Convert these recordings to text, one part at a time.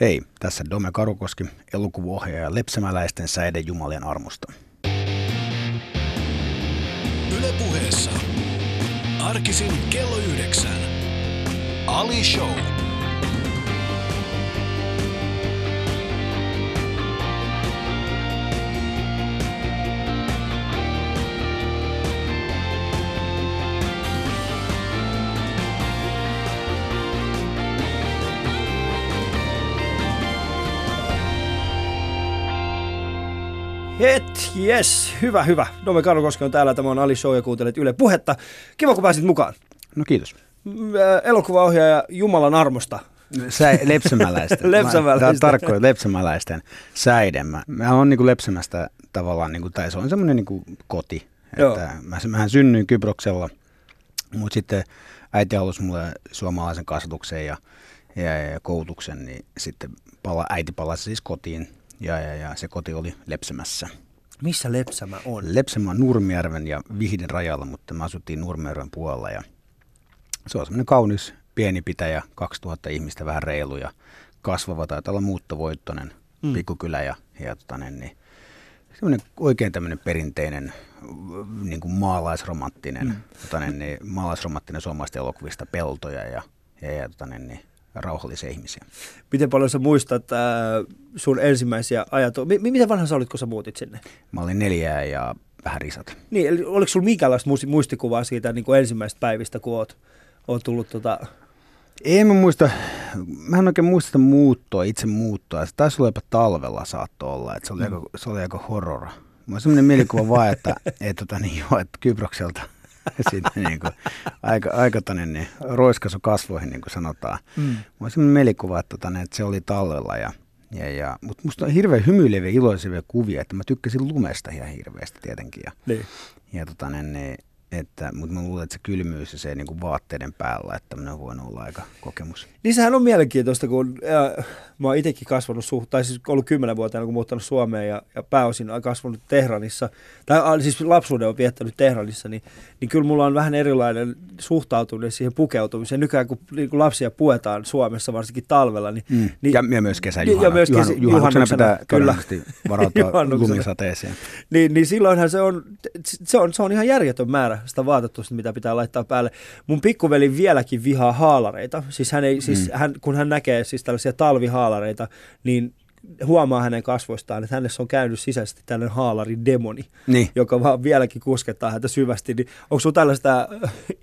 Hei, tässä Dome Karukoski, elokuvaohjaaja Lepsämäläisten säiden jumalien armosta. Ylepuheessa arkisin kello yhdeksän. Ali Show. Et, yes, hyvä, hyvä. Dome Karukoski on täällä, tämä on Ali Show ja kuuntelet Yle Puhetta. Kiva, kun pääsit mukaan. No kiitos. Mm, Elokuvaohjaaja Jumalan armosta. Sä, lepsämäläisten. Lepsämäläisten. Tarkoittaa lepsämäläisten säiden. Mä, mä oon niin lepsämästä tavallaan, niin kuin, tai se on semmoinen niin kuin koti. Joo. Että mä, mähän synnyin Kyproksella, mutta sitten äiti halusi mulle suomalaisen kasvatuksen ja, ja, ja koulutuksen, niin sitten pala, äiti palasi siis kotiin ja, ja, ja se koti oli Lepsämässä. Missä Lepsämä on? Lepsämä on Nurmijärven ja Vihden rajalla, mutta me asuttiin Nurmijärven puolella ja se on semmoinen kaunis pieni pitäjä, 2000 ihmistä vähän reilu ja kasvava, taitaa olla muuttovoittoinen mm. pikkukylä ja, ja tota, niin, niin, semmoinen oikein tämmöinen perinteinen niin kuin maalaisromanttinen, mm. tota, niin, niin, maalaisromanttinen suomalaista elokuvista peltoja ja, ja, ja tota, niin, niin, rauhallisia ihmisiä. Miten paljon sä muistat äh, sun ensimmäisiä ajatuksia? M- miten vanha sä olit, kun sä muutit sinne? Mä olin neljää ja vähän risat. Niin, eli oliko sulla minkäänlaista muisti- muistikuvaa siitä niin kuin ensimmäistä päivistä, kun oot, oot tullut tota... En mä muista, mä en oikein muista muuttoa, itse muuttoa. Se taisi olla jopa talvella saatto olla, että se oli, mm. aika, se oli aika horror. Mulla on semmoinen mielikuva vaan, että, et, tota, niin, että Kyprokselta siitä niin kuin, aika, aika tonne, niin, roiskasu kasvoihin, niin kuin sanotaan. Mm. Mulla on semmoinen mielikuva, että, tota, niin, että se oli talvella ja ja, ja, mutta musta on hirveän hymyileviä, iloisivia kuvia, että mä tykkäsin lumesta ihan hirveästi tietenkin. Ja, Niin. ja tota, niin, niin, että, mutta mä luulen, että se kylmyys ja se niin kuin vaatteiden päällä, että tämmöinen on voinut olla aika kokemus. Niin sehän on mielenkiintoista, kun äh, mä oon itsekin kasvanut, suht, tai siis ollut kymmenen vuotta kun muuttanut Suomeen ja, ja pääosin on kasvanut Tehranissa, tai siis lapsuuden on viettänyt Tehranissa, niin, niin kyllä mulla on vähän erilainen suhtautuminen siihen pukeutumiseen. Nykyään kun, niin kun lapsia puetaan Suomessa, varsinkin talvella, niin... Mm. niin ja, ja myös kesä Ja- ja myös kesä- juhannuksena juhannuksena, pitää kyllä. varautua lumisateeseen. niin, niin silloinhan se on, se on, se on ihan järjetön määrä sitä vaatetusta, mitä pitää laittaa päälle. Mun pikkuveli vieläkin vihaa haalareita. Siis hän ei, siis Mm. hän, kun hän näkee siis tällaisia talvihaalareita, niin huomaa hänen kasvoistaan, että hänessä on käynyt sisäisesti tällainen haalaridemoni, Niin. joka vaan vieläkin kuskettaa häntä syvästi. Niin onko sun tällaista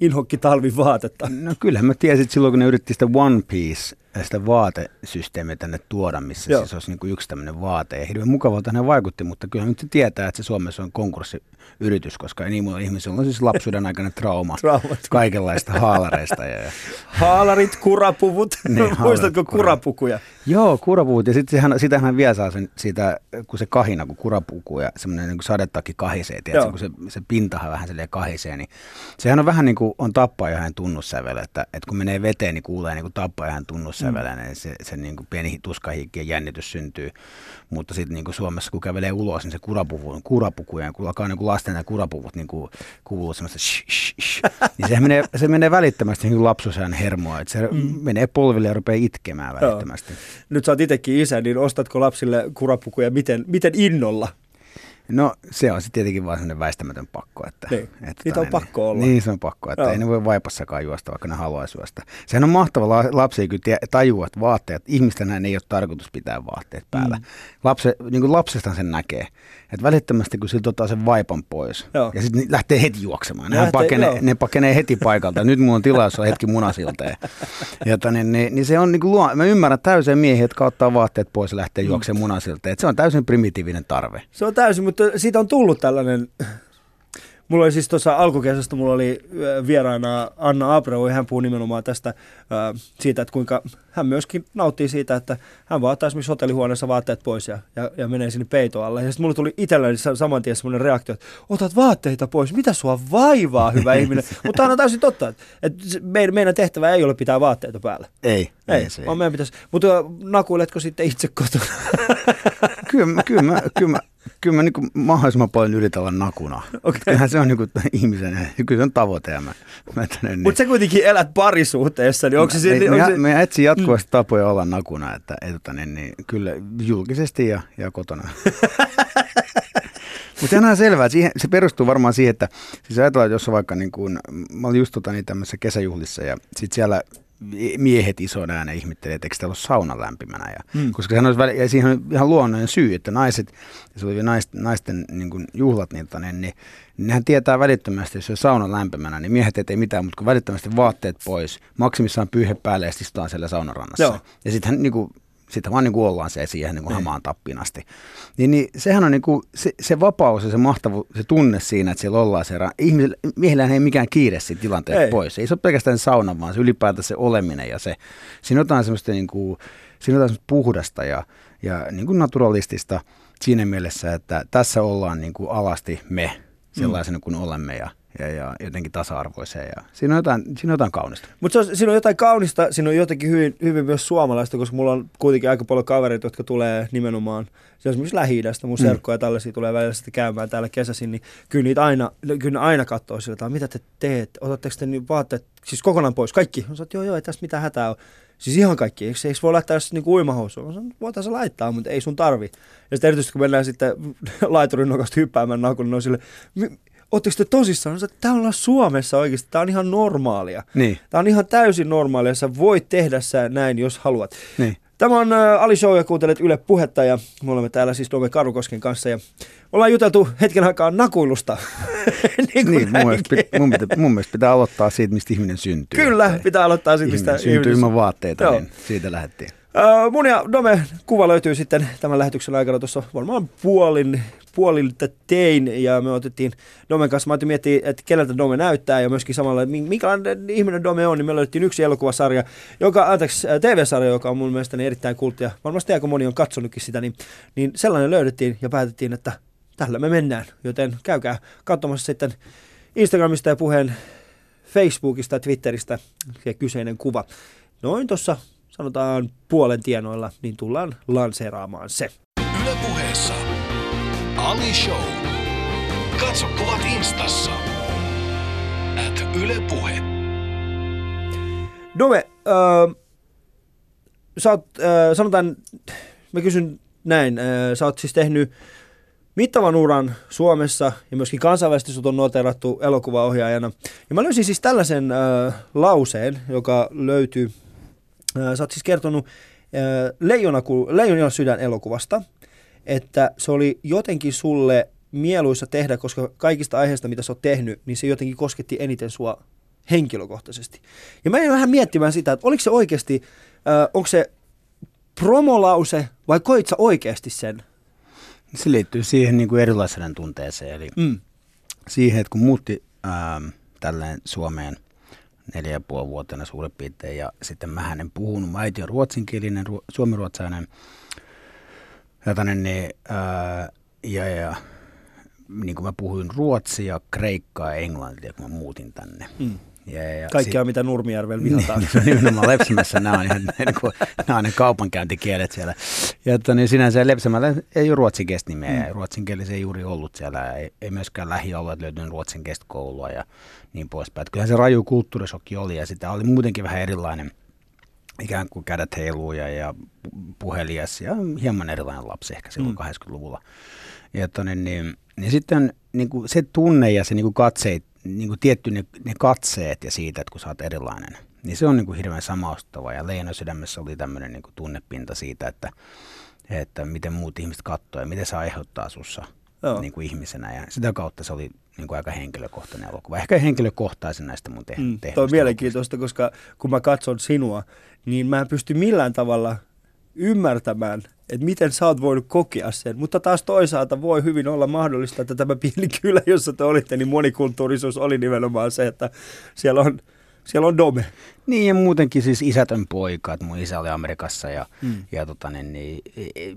inhokki talvivaatetta? No kyllähän mä tiesin, että silloin kun ne yritti sitä One Piece, sitä vaatesysteemiä tänne tuoda, missä Joo. siis olisi niin kuin yksi tämmöinen vaate. Ja hirveän mukavalta ne vaikutti, mutta kyllä nyt se tietää, että se Suomessa on konkurssiyritys, koska niin monilla ihmisillä on siis lapsuuden aikana trauma Traumat. kaikenlaista haalareista. Ja, ja. Haalarit, kurapuvut. Niin, haalarit, Muistatko kura- kurapukuja? Joo, kurapuvut. Ja sitten sitähän vielä saa sen, siitä, kun se kahina, kun kurapuku ja semmoinen niin sadetakki kahisee, tiedätkö, kun se, se pintahan vähän silleen kahisee, niin sehän on vähän niin kuin on tappajahan tunnussävel, että, että kun menee veteen, niin kuulee niin kuin tappajahan mm. niin se, se niin kuin pieni tuskahiikki ja jännitys syntyy. Mutta sitten niin kuin Suomessa, kun kävelee ulos, niin se kurapuku, kurapuku ja kun alkaa niin kuin lasten ja kurapuvut niin kuin kuuluu semmoista shh, shh, shh, niin sehän menee, se menee välittömästi niin lapsuusajan hermoa, että se mm. menee polville ja rupeaa itkemään Joo. välittömästi. Nyt sä oot itsekin isä, niin ostatko lapsille kurapukuja miten, miten innolla? No se on sitten tietenkin vaan sellainen väistämätön pakko. Että, Niin. Niitä on niin, pakko olla. Niin se on pakko, että Joo. ei ne voi vaipassakaan juosta, vaikka ne haluaisi juosta. Sehän on mahtava, la- lapsi tie- tajua, että vaatteet, ihmisten ei ole tarkoitus pitää vaatteet päällä. Mm. Lapse, niin kuin lapsestaan sen näkee, että välittömästi kun siltä ottaa sen vaipan pois Joo. ja sitten lähtee heti juoksemaan. Ne lähtee- pakenee, ne pakenee heti paikalta. Nyt mulla on olla hetki munasilteen. Jota, niin, niin, niin, se on niin kuin luo, mä ymmärrän täysin miehiä, jotka ottaa vaatteet pois ja lähtee juoksemaan munasilteen. Et se on täysin primitiivinen tarve. Se on täysin, mutta siitä on tullut tällainen... Mulla oli siis tuossa alkukesästä, mulla oli vieraana Anna Abreu, ja hän puhuu nimenomaan tästä siitä, että kuinka hän myöskin nauttii siitä, että hän vaan ottaa esimerkiksi hotellihuoneessa vaatteet pois ja, ja, ja menee sinne peito alle. Ja sitten mulla tuli itselleni sa- saman tien semmoinen reaktio, että otat vaatteita pois, mitä sua vaivaa, hyvä ihminen. Mutta tämä on täysin totta, että, meidän, meidän tehtävä ei ole pitää vaatteita päällä. Ei, Ei, se ei. meidän pitäisi. Mutta nakuiletko sitten itse kotona? kyllä, kyllä, kyllä, kyllä mä niin mahdollisimman paljon yritän olla nakuna. Okay. Kyllähän se on niin kuin, ihmisen, kyllä se on tavoite. Ja mä, mä niin. Mutta sä kuitenkin elät parisuhteessa, niin onko se... Me, onko me, se... me etsin jatkuvasti mm. tapoja olla nakuna, että, että niin, niin, kyllä julkisesti ja, ja kotona. Mutta se on selvää, siihen, se perustuu varmaan siihen, että siis ajatellaan, että jos on vaikka niin kuin, mä olin just tota, niin tämmöisessä kesäjuhlissa ja sitten siellä miehet isoin äänen ihmettelee, että eikö täällä ole sauna lämpimänä. Ja, mm. Koska sehän olisi, ja siihen on ihan luonnollinen syy, että naiset, ja se oli naisten, naisten niin kuin juhlat, niin, niin, niin, nehän tietää välittömästi, jos on sauna lämpimänä, niin miehet ei mitään, mutta kun välittömästi vaatteet pois, maksimissaan pyyhe päälle ja istutaan siellä saunarannassa. Joo. Ja sitten niin kuin, sitten vaan niin kuin ollaan se siihen niin kuin hamaan tappiin asti. Niin, niin sehän on niin kuin, se, se vapaus ja se mahtavuus, se tunne siinä, että siellä ollaan se ihmisillä, miehillä ei mikään kiire siitä tilanteesta ei. pois. Ei se ole pelkästään sauna, vaan se ylipäätään se oleminen ja se, siinä on jotain semmoista niin kuin, siinä on jotain puhdasta ja, ja niin kuin naturalistista siinä mielessä, että tässä ollaan niin kuin alasti me sellaisena mm. kuin olemme ja ja, ja jotenkin tasa-arvoiseen. Ja siinä, on jotain, siinä on jotain kaunista. Mutta siinä on jotain kaunista, siinä on jotenkin hyvin, hyvin myös suomalaista, koska mulla on kuitenkin aika paljon kavereita, jotka tulee nimenomaan se esimerkiksi Lähi-idästä, mun mm. serkkoja ja tällaisia tulee välillä sitten käymään täällä kesäisin, niin kyllä niitä aina, kyllä aina katsoo sillä että mitä te teette, otatteko te niin vaatteet siis kokonaan pois, kaikki. On että joo joo, ei tässä mitään hätää ole. Siis ihan kaikki, eikö, eikö voi laittaa jos niinku uimahousuun? Voitaisiin laittaa, mutta ei sun tarvi. Ja sitten erityisesti kun mennään sitten laiturin nokasta hyppäämään niin on sille, Oletteko te tosissaan? että tämä on Suomessa oikeasti, tämä on ihan normaalia. Niin. Tämä on ihan täysin normaalia, sä voit tehdä sä näin, jos haluat. Niin. Tämä on Ali Show ja kuuntelet Yle Puhetta ja me olemme täällä siis Dome Karukosken kanssa ja ollaan juteltu hetken aikaa nakuilusta. niin, niin mun, mielestä, mun, pitää, mun mielestä pitää aloittaa siitä, mistä ihminen syntyy. Kyllä, pitää aloittaa siitä, mistä ihminen syntyy ilman vaatteita, Joo. niin siitä lähdettiin. Uh, mun ja Dome kuva löytyy sitten tämän lähetyksen aikana tuossa varmaan puolin, puolilta tein ja me otettiin Domen kanssa, mä otin miettiä, että keneltä Dome näyttää ja myöskin samalla, minkälainen ihminen Dome on, niin me löydettiin yksi elokuvasarja, joka, anteeksi, TV-sarja, joka on mun mielestäni erittäin kulttia, varmasti aika moni on katsonutkin sitä, niin, niin sellainen löydettiin ja päätettiin, että tällä me mennään, joten käykää katsomassa sitten Instagramista ja puheen Facebookista ja Twitteristä se kyseinen kuva. Noin tuossa sanotaan puolen tienoilla, niin tullaan lanseeraamaan se. Ylepuheessa Ali Show. Katso kuvat instassa. At Yle Puhe. Dome, äh, sä oot, äh, sanotaan, mä kysyn näin, äh, sä oot siis tehnyt mittavan uran Suomessa ja myöskin kansainvälisesti sut on noterattu elokuvaohjaajana. Ja mä löysin siis tällaisen äh, lauseen, joka löytyy Sä oot siis kertonut Leijona, Leijona sydän elokuvasta, että se oli jotenkin sulle mieluissa tehdä, koska kaikista aiheista, mitä sä oot tehnyt, niin se jotenkin kosketti eniten sua henkilökohtaisesti. Ja mä en vähän miettimään sitä, että oliko se oikeasti, äh, onko se promolause vai koit sä oikeasti sen? Se liittyy siihen niin kuin erilaisen tunteeseen, eli mm. siihen, että kun muutti äh, tälleen Suomeen – neljä ja puoli vuotena suurin piirtein. Ja sitten mä hänen puhunut. Mä äiti on ruotsinkielinen, ruo, suomiruotsainen. Jotainen, niin, ää, ja, ja niin kuin mä puhuin ruotsia, kreikkaa ja englantia, kun mä muutin tänne. Mm. Ja, ja Kaikkea, sit, mitä Nurmijärvellä vihataan. Niin, nimenomaan Lepsämässä nämä on, ihan, niin kuin, nämä on ne kaupankäyntikielet siellä. Ja että niin sinänsä Lepsämällä ei ole ruotsinkielistä nimeä, mm. ja ruotsinkielisiä ei juuri ollut siellä, ei, ei myöskään lähialueet löytynyt ruotsinkielistä koulua ja niin poispäin. Että kyllähän se raju kulttuurisokki oli, ja sitä oli muutenkin vähän erilainen, ikään kuin kädet heiluja ja puhelias ja hieman erilainen lapsi ehkä silloin mm. 80-luvulla. Ja, että niin, niin, niin sitten niin kuin se tunne ja se niin kuin katseet, niin kuin tietty ne, ne katseet ja siitä, että kun sä oot erilainen, niin se on niin kuin hirveän samaustava. Ja Leena sydämessä oli tämmöinen niin kuin tunnepinta siitä, että, että miten muut ihmiset katsoo ja miten se aiheuttaa sussa niin kuin ihmisenä. Ja sitä kautta se oli niin kuin aika henkilökohtainen elokuva. Ehkä henkilökohtaisen näistä mun tehnyt. Mm, Tuo on mielenkiintoista, koska kun mä katson sinua, niin mä en pysty millään tavalla ymmärtämään, että miten sä oot voinut kokea sen. Mutta taas toisaalta voi hyvin olla mahdollista, että tämä pieni kylä, jossa te olitte, niin monikulttuurisuus oli nimenomaan se, että siellä on, siellä on dome. Niin ja muutenkin siis isätön poika, että mun isä oli Amerikassa ja, mm. ja tota, niin, niin, e, e,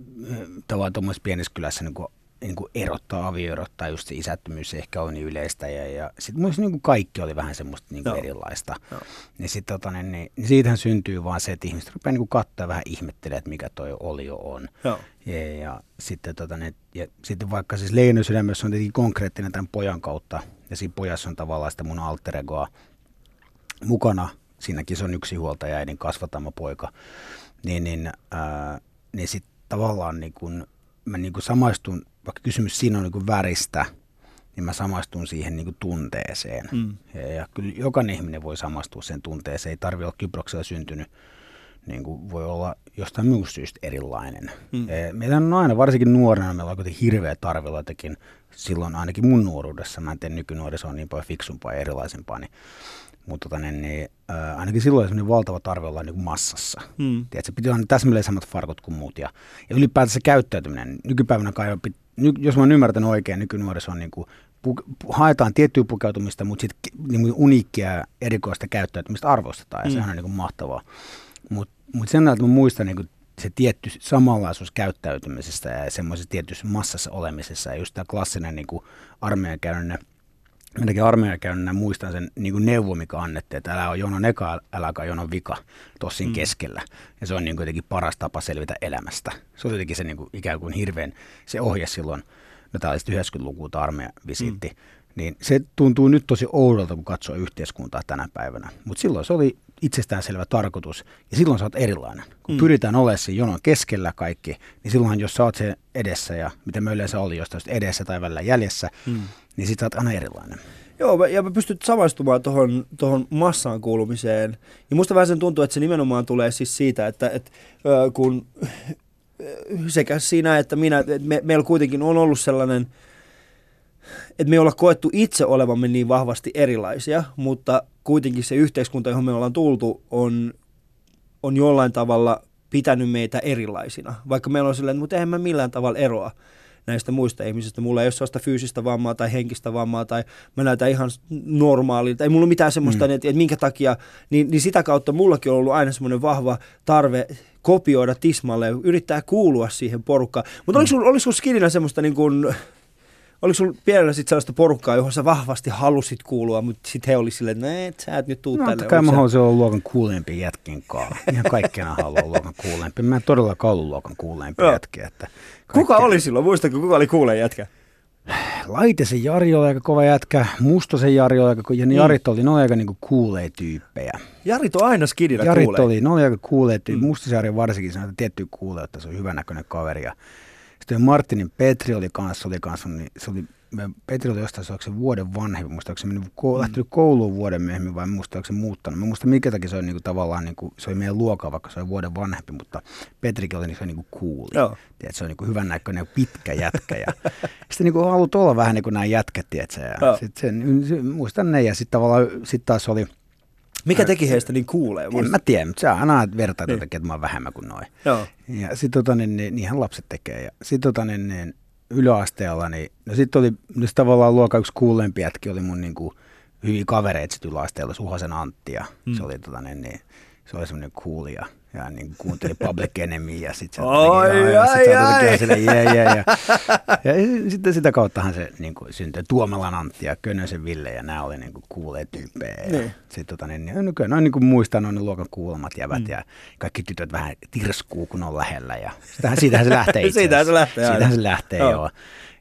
tavallaan tuommoisessa pienessä kylässä niin niin kuin erottaa avioerottaa, just se isättömyys ehkä on niin yleistä ja, ja sitten myös niin kuin kaikki oli vähän semmoista niin kuin erilaista. Joo. Niin, sit, tota, niin, niin, niin siitähän syntyy vaan se, että ihmiset rupeaa niin katsoa vähän ihmettelee, että mikä toi olio on. Joo. Ja, ja, sitten, tota, niin, ja sitten vaikka siis Leino sydämessä on tietenkin konkreettinen tämän pojan kautta ja siinä pojassa on tavallaan sitä mun alter egoa mukana. Siinäkin se on yksi huoltaja äidin kasvatama poika. Niin, niin, ää, niin sitten tavallaan niin kun, mä niin kun samaistun, vaikka kysymys siinä on niin väristä, niin mä samaistun siihen niin tunteeseen. Mm. Ja, ja kyllä jokainen ihminen voi samastua sen tunteeseen. Ei tarvitse olla Kyproksella syntynyt, niin kuin voi olla jostain muusta syystä erilainen. Mm. Meillä on aina, varsinkin nuorena, meillä on kuitenkin hirveä tarve jotenkin, silloin ainakin mun nuoruudessa, mä en tee nykynuorisoon niin paljon fiksumpaa ja erilaisempaa, niin mutta tota, niin, niin, äh, ainakin silloin semmoinen valtava tarve olla niin kuin massassa. Hmm. Tiedätkö, piti olla täsmälleen samat farkut kuin muut. Ja, ja ylipäätään se käyttäytyminen. Nykypäivänä kai on, ny, jos mä oon ymmärtänyt oikein, nykynuoriso on niin kuin, pu, haetaan tiettyä pukeutumista, mutta sitten niin uniikkia erikoista käyttäytymistä arvostetaan. Ja hmm. sehän on niin kuin mahtavaa. Mutta mut sen että mä muistan niin kuin, se tietty samanlaisuus käyttäytymisestä ja semmoisessa tietyssä massassa olemisessa. Ja just tämä klassinen niin kuin armeijan käynyt Minäkin armeija käynyt, muistan sen niin kuin neuvo, mikä annettiin, että älä ole jonon eka, äläkä jonon vika tossin mm. keskellä. Ja se on niin kuin jotenkin paras tapa selvitä elämästä. Se on jotenkin se niin kuin, ikään kuin hirveän, se ohje silloin, no tämä oli 90-luvulta armeijan visiitti, mm. niin se tuntuu nyt tosi oudolta, kun katsoo yhteiskuntaa tänä päivänä. Mutta silloin se oli itsestäänselvä tarkoitus, ja silloin sä oot erilainen. Kun mm. pyritään olemaan siinä jonon keskellä kaikki, niin silloin jos sä oot se edessä, ja mitä me yleensä oli jostain edessä tai välillä jäljessä, mm niin sit sä oot aina erilainen. Joo, ja mä pystyt samaistumaan tuohon tohon massaan kuulumiseen. Ja musta vähän sen tuntuu, että se nimenomaan tulee siis siitä, että, että kun sekä siinä, että minä, että me, meillä kuitenkin on ollut sellainen, että me ei olla koettu itse olevamme niin vahvasti erilaisia, mutta kuitenkin se yhteiskunta, johon me ollaan tultu, on, on jollain tavalla pitänyt meitä erilaisina. Vaikka meillä on silleen, mutta eihän mä millään tavalla eroa näistä muista ihmisistä. Mulla ei ole sellaista fyysistä vammaa tai henkistä vammaa tai mä näytän ihan normaalilta. Ei mulla ole mitään semmoista, mm. että, että minkä takia, niin, niin sitä kautta mullakin on ollut aina semmoinen vahva tarve kopioida tismalle ja yrittää kuulua siihen porukkaan. Mutta mm. oliko oliko skinillä semmoista niin kuin, Oliko sulla pienellä sitten sellaista porukkaa, johon sä vahvasti halusit kuulua, mutta sitten he oli silleen, että no, et, sä et nyt tuu no, tälle. Kai mä haluaisin olla luokan kuulempi jätkin kanssa. Ihan kaikkena haluaa luokan kuulempi. Mä en todellakaan ollut luokan kuulempi jätkiä. Että Kuka oli silloin? Muistatko, kuka oli kuuleen jätkä? Laitisen Jari oli aika kova jätkä, Mustosen Jari oli aika ja mm. Jarit oli, ne oli aika niinku kuulee tyyppejä. Jarit on aina skidillä Jarit kuulee. oli, ne oli aika kuulee tyyppejä. Mm. Mustosen Jari varsinkin sanoi, että tiettyä kuulee, että se on hyvännäköinen kaveri. Ja sitten Martinin Petri oli kanssa, oli kanssa, niin se oli Petri oli jostain se vuoden vanhempi, onko se mennyt, ko- mm. lähtenyt kouluun vuoden myöhemmin vai musta onko se muuttanut. Mä muista mikä takia se oli niinku tavallaan, niinku, se oli meidän luokka, vaikka se oli vuoden vanhempi, mutta Petrikin oli niinku, niinku cool. Joo. Tiedät, se on niinku hyvän näköinen pitkä jätkä ja sitten niinku haluat olla vähän niin kuin nämä jätkät, tiedätkö? Ja sit sen, se, muistan ne ja sitten tavallaan sit taas oli, mikä teki heistä niin kuulee? En mä tiedä, mutta se aina vertaa niin. että mä oon vähemmän kuin noin. Joo. Ja sitten tota, niin, niin, niinhän lapset tekee. Ja sitten tota, niin, niin, yläasteella, niin no sitten oli sit tavallaan luokka yksi kuulempi jätki, oli mun niinku hyviä kavereita sitten yläasteella, Suhasen Antti ja mm. se oli tota, niin, niin, se oli semmoinen cool ja ja niin kuunteli Public Enemy ja sitten se ai, ja sit ai, sille, yeah, yeah, ja, ja, sitten sitä kauttahan se niin kuin, syntyi Tuomelan Antti ja Könösen Ville ja nämä oli niin kuin kuulee tyyppejä. Ja niin. Sit, tota, niin, niin, nykyään noin niin kuin muistaa noin luokan kuulemat jävät mm. ja kaikki tytöt vähän tirskuu kun on lähellä ja sitähän, siitähän se lähtee itse Siitähän se lähtee Siitähän se lähtee, joo. joo.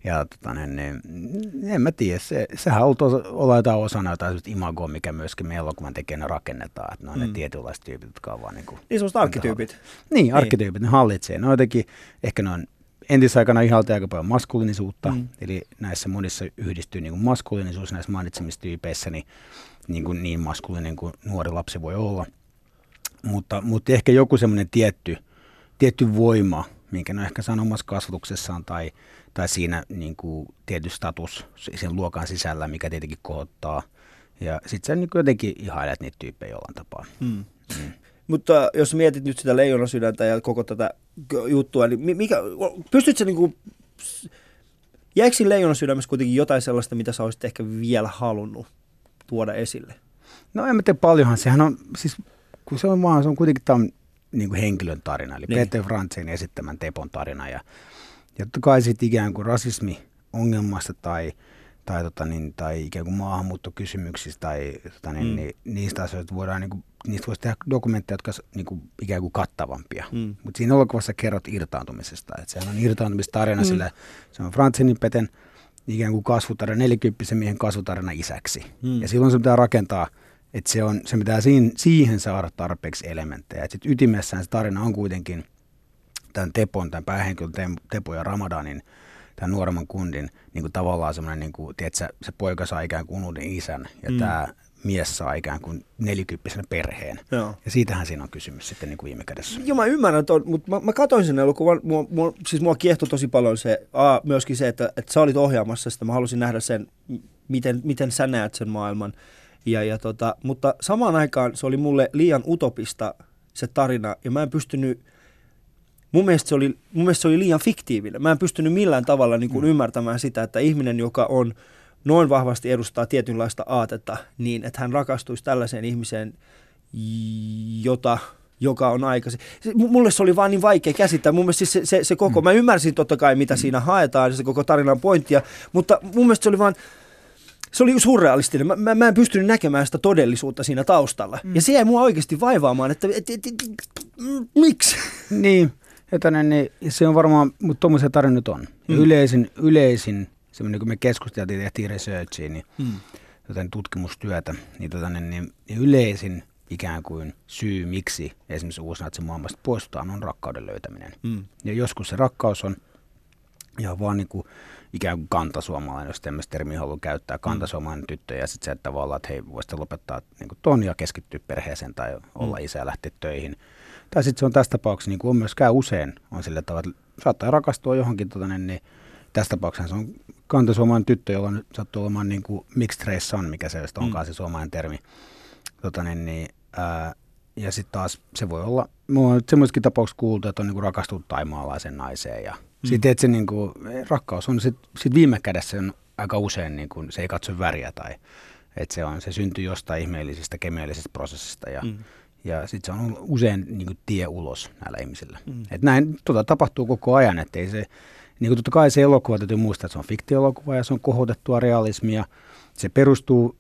Ja tota, niin, niin, en mä tiedä, se, sehän on olla jotain osana jotain imagoa, mikä myöskin meidän elokuvan tekijänä rakennetaan, että ne on mm. ne tietynlaiset tyypit, jotka on vaan niin kuin... Niin semmoiset arkkityypit. Niin, niin, arkkityypit, ne hallitsee. Ne on jotenkin, ehkä ne on entisaikana ihalta aika paljon maskuliinisuutta, mm. eli näissä monissa yhdistyy niin kuin maskuliinisuus näissä mainitsemistyypeissä, niin, niin, kuin niin maskuliininen kuin nuori lapsi voi olla. Mutta, mutta ehkä joku semmoinen tietty, tietty voima, minkä ne ehkä sanomassa kasvatuksessaan tai, tai siinä niin kuin tietty status sen luokan sisällä, mikä tietenkin kohottaa. Ja sitten sä niin jotenkin ihailet niitä tyyppejä jollain tapaa. Mm. Mm. Mutta jos mietit nyt sitä leijona sydäntä ja koko tätä juttua, niin mikä, pystytkö niin kuin, jäikö siinä leijona sydämessä kuitenkin jotain sellaista, mitä sä olisit ehkä vielä halunnut tuoda esille? No en mä tiedä paljonhan. Sehän on, siis kun se on vaan, se on kuitenkin tämän niin kuin henkilön tarina, eli Niin. Peter Frantzin esittämän Tepon tarina. Ja Ja totta kai sitten ikään kuin rasismi-ongelmasta tai, tai, tota niin, tai ikään kuin maahanmuuttokysymyksistä tai tota niin, Mm. niin, niistä asioista voidaan, niin kuin, niistä voisi tehdä dokumentteja, jotka on niin kuin, ikään kuin kattavampia. Mm. Mutta siinä elokuvassa kerrot irtaantumisesta. Että sehän on irtaantumistarina, Mm. sillä se on Franzenin Peten ikään kuin kasvutarina, nelikymppisen miehen kasvutarina isäksi. Mm. Ja silloin se pitää rakentaa, että se, on, se pitää siihen, siihen saada tarpeeksi elementtejä. Et sit ytimessään se tarina on kuitenkin tämän Tepon, tämän päähenkilön Tepo ja Ramadanin, tämän nuoremman kundin, niin kuin tavallaan semmoinen, niin kuin, tiedätkö, se poika saa ikään kuin uuden isän ja Mm. tämä mies saa ikään kuin nelikymppisenä perheen. Joo. Ja siitähän siinä on kysymys sitten niin kuin viime kädessä. Joo, mä ymmärrän ton, mutta mä, mä katsoin sen elokuvan, mua, mua, siis mua kiehtoi tosi paljon se, a, myöskin se, että, että sä olit ohjaamassa sitä, mä halusin nähdä sen, miten, miten sä näet sen maailman. Ja, ja tota, mutta samaan aikaan se oli mulle liian utopista se tarina, ja mä en pystynyt, mun mielestä se oli, mun mielestä se oli liian fiktiivinen. Mä en pystynyt millään tavalla niin kuin mm. ymmärtämään sitä, että ihminen, joka on noin vahvasti edustaa tietynlaista aatetta, niin että hän rakastuisi tällaiseen ihmiseen, jota, joka on aikaisin. Mulle se oli vaan niin vaikea käsittää. Mun mielestä siis se, se, se koko, mä ymmärsin totta kai mitä siinä haetaan, se koko tarinan pointtia, mutta mun mielestä se oli vaan, se oli surrealistinen. Mä, mä, mä en pystynyt näkemään sitä todellisuutta siinä taustalla. Mm. Ja se jäi mua oikeasti vaivaamaan, että et, et, et, miksi? Niin, joten niin, se on varmaan, mutta tuommoisia tarinoita on. Mm. yleisin, yleisin, semmoinen kun me keskusteltiin, tehtiin researchia, niin Mm. joten tutkimustyötä, niin, tota, niin, niin yleisin ikään kuin syy, miksi esimerkiksi uusnatsin maailmasta poistutaan, on rakkauden löytäminen. Mm. Ja joskus se rakkaus on ihan vaan niin kuin ikään kuin kantasuomalainen, jos tämmöistä termiä haluaa käyttää, kantasuomalainen tyttö, ja sitten se, että tavallaan, että hei, voisitte lopettaa niin kuin ton ja keskittyä perheeseen tai olla Mm. isä ja lähteä töihin. Tai sitten se on tässä tapauksessa, niin kuin on myös käy usein, on sillä tavalla, että saattaa rakastua johonkin, tota, niin, niin tässä tapauksessa se on kantasuomalainen tyttö, jolla nyt sattuu olemaan niin kuin mixed race son, mikä se sitten onkaan Mm. se suomalainen termi. Tota, niin, niin, ää, ja sitten taas se voi olla, mulla on semmoisikin tapauksia kuultu, että on niinku rakastunut taimaalaisen naiseen ja Mm. sitten, että se niinku, rakkaus on sitten sit viime kädessä on aika usein niinku, se ei katso väriä tai että se, on, se syntyy jostain ihmeellisestä kemiallisesta prosessista ja, Mm. ja sitten se on usein niinku, tie ulos näillä ihmisillä. Mm. Et näin tota, tapahtuu koko ajan, että se, niin kuin totta kai se elokuva täytyy muistaa, että se on fiktio-elokuva ja se on kohotettua realismia. Se perustuu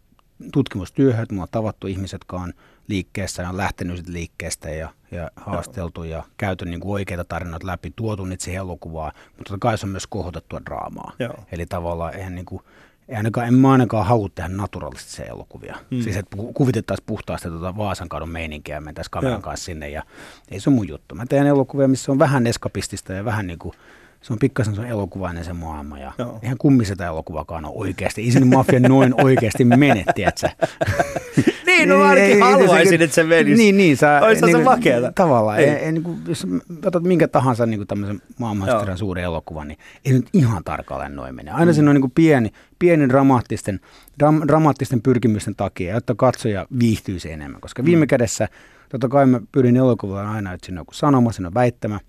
tutkimustyöhön, että mulla on tavattu ihmiset, jotka on liikkeessä on lähtenyt sit liikkeestä ja, ja haasteltu ja käyty niin kuin oikeita tarinoita läpi, tuotu niitä siihen elokuvaan, mutta totta kai se on myös kohotettua draamaa. Joo. Eli tavallaan eihän niin kuin, ei ainakaan, en mä ainakaan halua tehdä naturalistisia elokuvia. Mm. Mm. Siis että kuvitettaisiin puhtaasti tuota Vaasankadun meininkiä ja mentäisiin kameran Joo. kanssa sinne ja ei se ole mun juttu. Mä teen elokuvia, missä on vähän eskapistista ja vähän niin kuin, se on pikkasen se on elokuvainen se maailma ja Joo. eihän kummisetä elokuvakaan ole oikeasti. Ei nyt mafia noin oikeasti mene, tiedätkö? Niin, no mä ainakin haluaisin, että se menisi. Niin, niin. Sä, se niin, makeata. Tavallaan. Niin. Ei. Ei, niin kuin, jos otat minkä tahansa niin kuin tämmöisen maailmanhistorian suuren elokuvan, niin ei nyt ihan tarkalleen noin mene. Aina mm. siinä on niin kuin pieni, pieni dramaattisten, dram, dramaattisten pyrkimysten takia, jotta katsoja viihtyisi enemmän. Koska viime Mm. kädessä, totta kai mä pyrin elokuvaan aina, että siinä on joku sanoma, siinä on väittämä,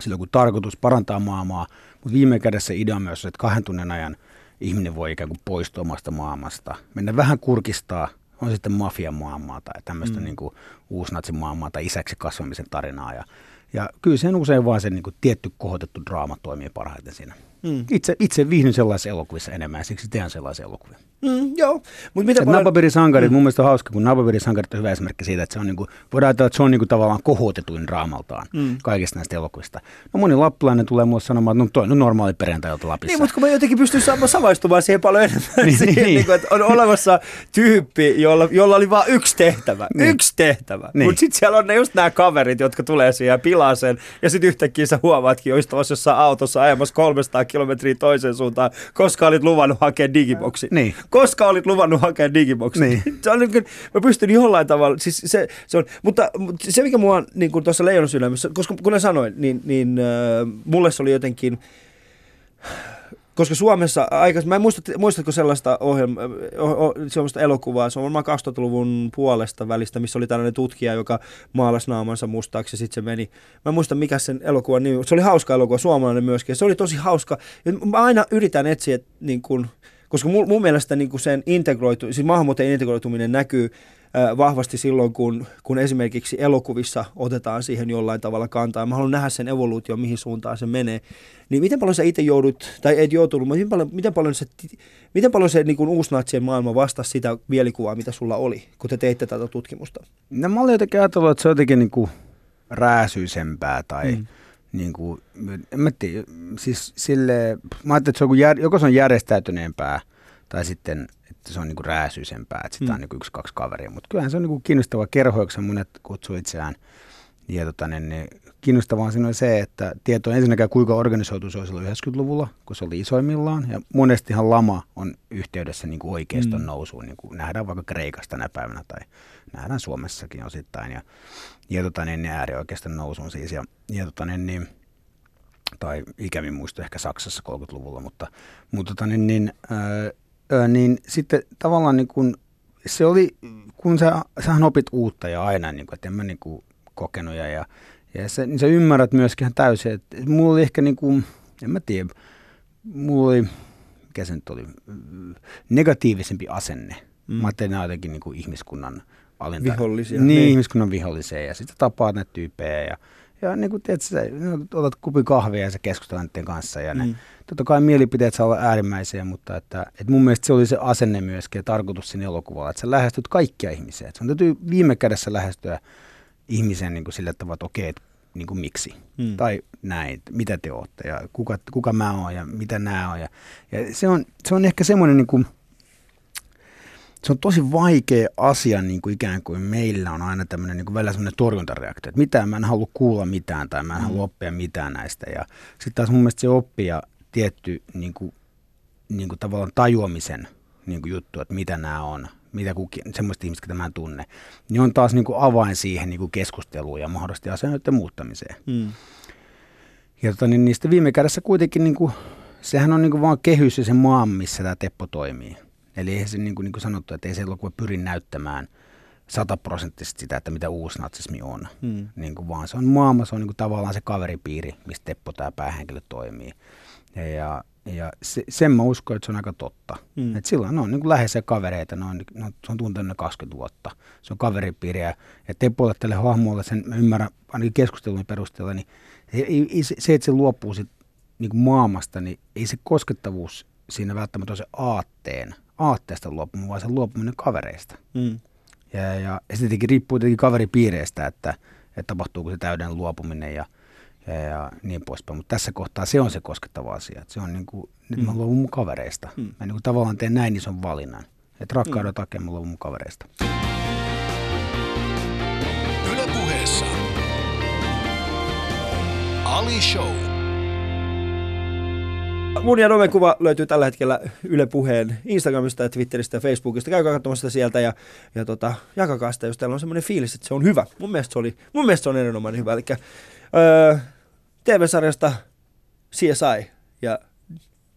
sillä on joku tarkoitus parantaa maailmaa, mutta viime kädessä idea on myös, se, että kahden tunnin ajan ihminen voi ikään kuin poistua omasta maailmasta, mennä vähän kurkistaa, on sitten mafian maailmaa tai tämmöistä Mm. mm. niin kuin uusnatsin maailmaa tai isäksi kasvamisen tarinaa. Ja, ja kyllä sen usein vaan se niin kuin tietty kohotettu draama toimii parhaiten siinä. Mm. Itse, itse viihdyn sellaisissa elokuvissa enemmän siksi teen sellaisia elokuvia. Mm, joo, mutta mitä paljon... Napapiirisankarit, Mm. mun mielestä on hauska, kun Napapiirisankarit on hyvä esimerkki siitä, että se on niinku, voidaan ajatella, että se on niinku tavallaan kohotetuin draamaltaan Mm. kaikista näistä elokuvista. No moni lappilainen tulee mulle sanomaan, että no toi on normaali perjantai Lapissa. Niin, mutta kun mä jotenkin pystyn sama- samaistumaan siihen paljon enemmän, niin, siihen, niin. niin. Kuin, että on olemassa tyyppi, jolla, jolla oli vain yksi tehtävä. Niin. Yksi tehtävä. Niin. Niin. Mutta sitten siellä on ne just nämä kaverit, jotka tulee siihen ja pilaa sen. Ja sitten yhtäkkiä sä huomaatkin jo istumassa jossain autossa ajamassa 300 kilometriä toiseen suuntaan, koska olit luvannut hakea digiboksin. Niin. Koska olit luvannut hakea digiboksin. Niin. se on niin kuin, mä pystyn jollain tavalla, siis se, se on, mutta, se mikä mua niin kuin tuossa Leijonan sydämessä, koska kun mä sanoin, niin, niin äh, mulle se oli jotenkin, koska Suomessa aikaisemmin, mä en muista, muistatko sellaista ohjelma, o, o, sellaista elokuvaa, se on varmaan 2000-luvun puolesta välistä, missä oli tällainen tutkija, joka maalasi naamansa mustaaksi ja sitten se meni. Mä en muista mikä sen elokuvan nimi, se oli hauska elokuva, suomalainen myöskin, se oli tosi hauska. Ja mä aina yritän etsiä, niin kun, Koska mun, mun mielestä niin kuin sen integroitu, siis maahanmuuttajien integroituminen näkyy äh, vahvasti silloin, kun, kun esimerkiksi elokuvissa otetaan siihen jollain tavalla kantaa. Mä haluan nähdä sen evoluution, mihin suuntaan se menee. Niin miten paljon sä itse joudut, tai et joutunut, mutta miten paljon, miten paljon se, miten paljon se niin kuin uusnatsien maailma vastasi sitä mielikuvaa, mitä sulla oli, kun te teitte tätä tutkimusta? No mä olin jotenkin ajatellut, että se on jotenkin niin kuin rääsyisempää tai mm. Niin kuin, en mä tiedä, siis sille, mä ajattelin, että se on, jär, joko se on järjestäytyneempää tai sitten, että se on niin kuin rääsyisempää, että sitä mm. on niin kuin yksi, kaksi kaveria, mutta kyllähän se on niin kuin kiinnostava kerho, kun monet kutsuu itseään ja tota, niin, niin, kiinnostavaa siinä on se, että tieto on ensinnäkään kuinka organisoitu se oli silloin 90-luvulla, kun se oli isoimmillaan. Ja monestihan lama on yhteydessä niin kuin oikeiston mm. nousuun, niin kuin nähdään vaikka Kreikassa tänä päivänä tai nähdään Suomessakin osittain. Ja, ja tota, niin, niin äärioikeiston nousuun siis. Ja, ja tota, niin, niin, tai ikävin muisto ehkä Saksassa 30-luvulla, mutta, mutta tota, niin, niin, ää, niin sitten tavallaan niin kuin, se oli, kun sä, sähän opit uutta ja aina, niin kuin, että en mä niin kuin, kokenut ja, ja, ja sä, niin sä ymmärrät myöskin ihan täysin, että mulla oli ehkä niin kuin, en mä tiedä, mulla oli, mikä se nyt oli, negatiivisempi asenne. Mm. Mä ajattelin jotenkin niin kuin ihmiskunnan alinta. Vihollisia. Niin, niin, ihmiskunnan vihollisia ja sitten tapaat ne tyyppejä ja, ja niin kuin tiedät, sä, otat kupi kahvia ja sä keskustelet niiden kanssa ja ne, mm. totta kai mielipiteet saa olla äärimmäisiä, mutta että, että mun mielestä se oli se asenne myöskin ja tarkoitus siinä elokuvalla, että sä lähestyt kaikkia ihmisiä. Että sun täytyy viime kädessä lähestyä ihmisen niin kuin sillä tavalla, että okei, että niin kuin miksi. Hmm. Tai näin, mitä te olette ja kuka, kuka mä oon ja mitä nämä on. Ja, ja se, on, se on ehkä semmoinen, niin kuin, se on tosi vaikea asia niin kuin ikään kuin meillä on aina tämmöinen niin kuin välillä semmoinen torjuntareaktio, että mitään, mä en halua kuulla mitään tai mä en halua oppia mitään näistä. Ja sitten taas mun mielestä se oppia tietty niin kuin, niin kuin tavallaan tajuamisen niin kuin juttu, että mitä nämä on, mitä kukin, semmoista ihmistä, ketä mä en tunne, niin on taas niin kuin avain siihen niin kuin keskusteluun ja mahdollisesti asioiden muuttamiseen. Mm. Ja tota, niin niistä viime kädessä kuitenkin, niin kuin, sehän on niin kuin vaan kehys ja se maa, missä tämä Teppo toimii. Eli eihän se niin kuin, niin kuin sanottu, että ei se elokuva pyri näyttämään sataprosenttisesti sitä, että mitä uusnatsismi on, mm. niin kuin, vaan se on maailma, se on niin kuin, tavallaan se kaveripiiri, mistä Teppo tämä päähenkilö toimii. Ja, ja ja se, sen mä uskon, että se on aika totta. Mm. Et silloin ne on niin läheisiä kavereita, ne on, ne on, se on tuntenut 20 vuotta. Se on kaveripiiriä. Ja Tepolle tälle hahmolle, sen mä ymmärrän ainakin keskustelun perusteella, niin se, se, että se luopuu sit, niin kuin maailmasta, niin ei se koskettavuus siinä välttämättä ole se aatteen, aatteesta luopuminen, vaan se luopuminen kavereista. Mm. Ja, ja, ja se tietenkin riippuu tietenkin kaveripiireistä, että, että tapahtuuko se täyden luopuminen ja, ja, ja niin poispäin. Mutta tässä kohtaa se on se koskettava asia. Että se on niin kuin, nyt mm. mä luovun mun kavereista. Mm. Mä niin kuin tavallaan teen näin ison valinnan. Että rakkauden mm. takia mä luovun mun kavereista. Yle puheessa. Ali Show. Mun ja Romen kuva löytyy tällä hetkellä Yle Puheen Instagramista, Twitteristä ja Facebookista. Käykää katsomassa sitä sieltä ja, ja tota, jakakaa sitä, jos teillä on semmoinen fiilis, että se on hyvä. Mun mielestä se, oli, mun mielestä se on erinomainen hyvä. Eli öö, TV-sarjasta CSI ja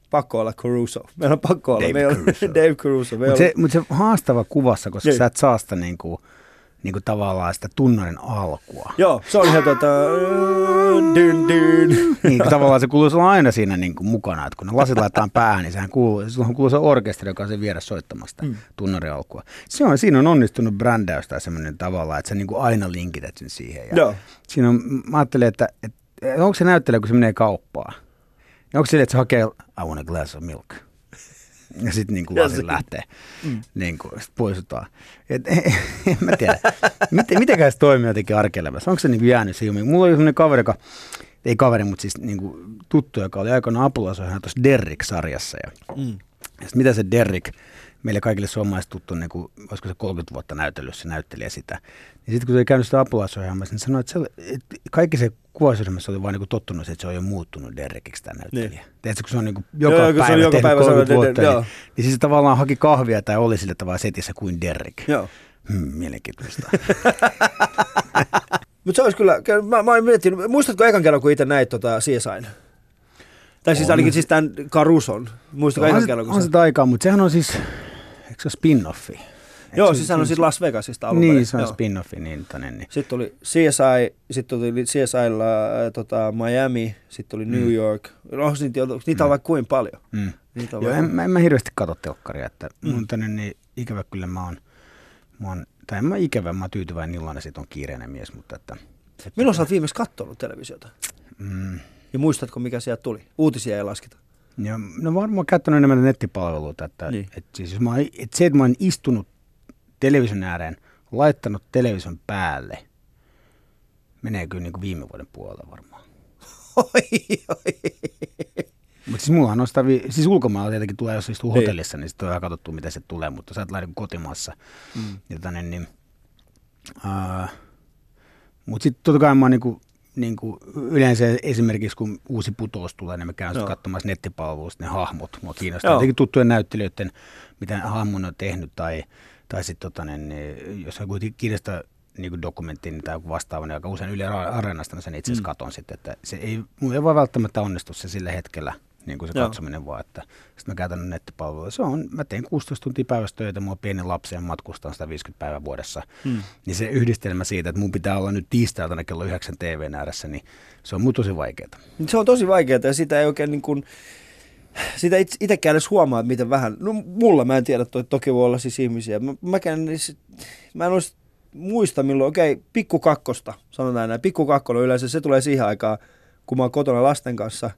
pakko olla Caruso. Meillä on pakko olla. Dave Meillä Caruso. Dave Caruso. Mutta se, mut se haastava kuvassa, koska niin. sä et saa sitä niinku, niinku tavallaan sitä tunnarin alkua. Joo, se on ihan tota... Dyn, dyn. Niin, tavallaan se kuuluu olla aina siinä niinku mukana, että kun ne lasit laitetaan päähän, niin sehän kuuluu, silloin kuuluu se orkesteri, joka on sen vieressä soittamasta mm. alkua. Se on, siinä on onnistunut brändäys tai semmoinen tavalla, että sä niinku aina linkität sen siihen. Ja Joo. Siinä on, mä ajattelen, että, että onko se näyttelijä, kun se menee kauppaan? Onko se, että se hakee, I want a glass of milk. Ja sitten niin kuin lasit lähtee, mm. niin kuin, sit poistutaan. Et, en mä tiedä, miten, mitenköhän se toimii jotenkin arkelemassa. Onko se niin kuin jäänyt se Mulla oli sellainen kaveri, joka, ei kaveri, mutta siis niin kuin tuttu, joka oli aikoinaan apulaisohjaaja tuossa Derrick-sarjassa. Ja, mm. ja mitä se Derrick, meille kaikille suomalaiset tuttu, niin kuin, olisiko se 30 vuotta näytellyt, näyttelijä sitä. Niin sitten kun se oli käynyt sitä apulaisohjelmassa, niin sanoi, että, se, että kaikki se kuvausryhmässä oli vaan niin tottuna, että se on jo muuttunut Derrekiksi tämä näyttelijä. Niin. Tiedätkö, kun se on niin kuin joka joo, päivä joka päivä 30 vuotta, niin, niin, niin siis se tavallaan haki kahvia tai oli sillä tavalla setissä kuin Derek. Joo. Hmm, mielenkiintoista. Mutta se olisi kyllä, mä, mä miettinyt, muistatko ekan kerran, kun itse näit tota CSIn? Tai siis on. ainakin siis tämän Caruson. Muistatko ekan kerran, kun On se aikaa, mutta sehän on siis, eikö se spin-offi? Joo, siis sehän on siis Las Vegasista alun Niin, se on Joo. spin-offi, niin, niin. Sitten oli CSI, sitten oli CSIlla äh, tota, Miami, sitten oli New Mm. York. No, niitä, on- niitä on Mm. vaikka kuin paljon. Mm. Niitä on Joo, vaikka- en, mä, en mä hirveästi katso telkkaria, että Mm. mun tänne niin ikävä kyllä mä oon, mä oon tai en mä ikävä, mä oon tyytyväinen illainen, sit on kiireinen mies, mutta että... että Milloin sä oot viimeksi katsonut televisiota? Mm, Ja muistatko, mikä sieltä tuli? Uutisia ei lasketa. ja, no varmaan käyttänyt enemmän nettipalveluita, että, Niin. niin. että siis jos mä, että se, että mä oon istunut television ääreen, laittanut television päälle, menee kyllä niin kuin viime vuoden puolella varmaan. Oi, oi. Mutta siis mullahan on sitä, vi- siis ulkomailla tietenkin tulee, jos istuu Niin. hotellissa, niin sitten on ihan katsottu, mitä se tulee, mutta sä et lähde kotimaassa. Mm. Ja tänne, niin, uh, mutta sitten totta kai mä oon niinku, niinku, yleensä esimerkiksi kun uusi putous tulee, niin mä käyn sitten katsomassa nettipalveluista ne hahmot. Mua kiinnostaa Joo. jotenkin tuttujen näyttelijöiden, mitä hahmon on tehnyt, tai, tai sitten tota, niin, niin, jos on kuitenkin kiinnostaa niin dokumentti tai joku vastaava, niin aika usein Yle Areenasta mä sen itse asiassa Mm. katon sitten, että se ei, ei vaan välttämättä onnistu se sillä hetkellä, niin kuin se Joo. katsominen vaan, että sitten mä käytän nettipalvelua. Se on, mä teen 16 tuntia päivässä töitä, mulla on pieni lapsi ja matkustan 150 päivää vuodessa. Mm. Niin se yhdistelmä siitä, että mun pitää olla nyt tiistaina aina kello 9 TVn ääressä, niin se on mun tosi vaikeaa. Se on tosi vaikeaa ja sitä ei oikein niin kuin, sitä it- itsekään edes huomaa, että miten vähän. No mulla mä en tiedä, toi, toki voi olla siis ihmisiä. Mä, mäkään, edes- mä en olisi muista milloin, okei, pikku kakkosta, sanotaan näin. Pikku kakkonen yleensä, se tulee siihen aikaan, kun mä oon kotona lasten kanssa,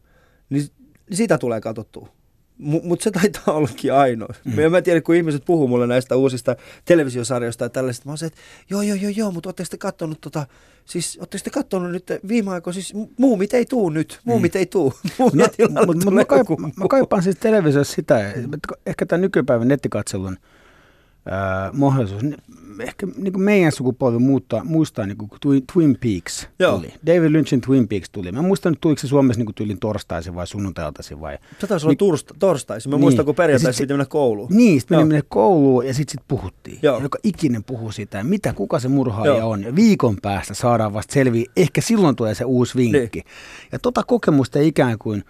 niin, niin sitä tulee katsottua. Mutta se taitaa ollakin ainoa. Mm. Mm. Mä en tiedä, kun ihmiset puhuu mulle näistä uusista televisiosarjoista ja tällaisista. Mä oon se, että joo, joo, joo, joo, mutta ootteko te kattonut tota, siis ootteko te kattonut nyt viime aikoina, siis muumit ei tuu nyt, muumit ei tuu. No, tilalle mutta tulee mä, kaipa, mä kaipaan siis televisiossa sitä, että ehkä tämä nykypäivän nettikatselun ää, mahdollisuus, niin ehkä niin kuin meidän sukupolvi muuttaa, muistaa niin kuin Twin, Twin Peaks Joo. tuli. David Lynchin Twin Peaks tuli. Mä en muista nyt tuliko se Suomessa niin kuin tyylin torstaisin vai sunnuntailtaisin vai... Se taisi olla Niin- tursta, torstaisin. Mä Niin. muistan, kun Ja perjantaisin piti mennä kouluun. Niin, sitten meni mennä kouluun ja sitten sit puhuttiin. Joo. Joka ikinen puhuu siitä, mitä, kuka se murhaaja Joo. on. Ja viikon päästä saadaan vasta selviä, ehkä silloin tulee se uusi vinkki. Niin. Ja tota kokemusta ikään kuin,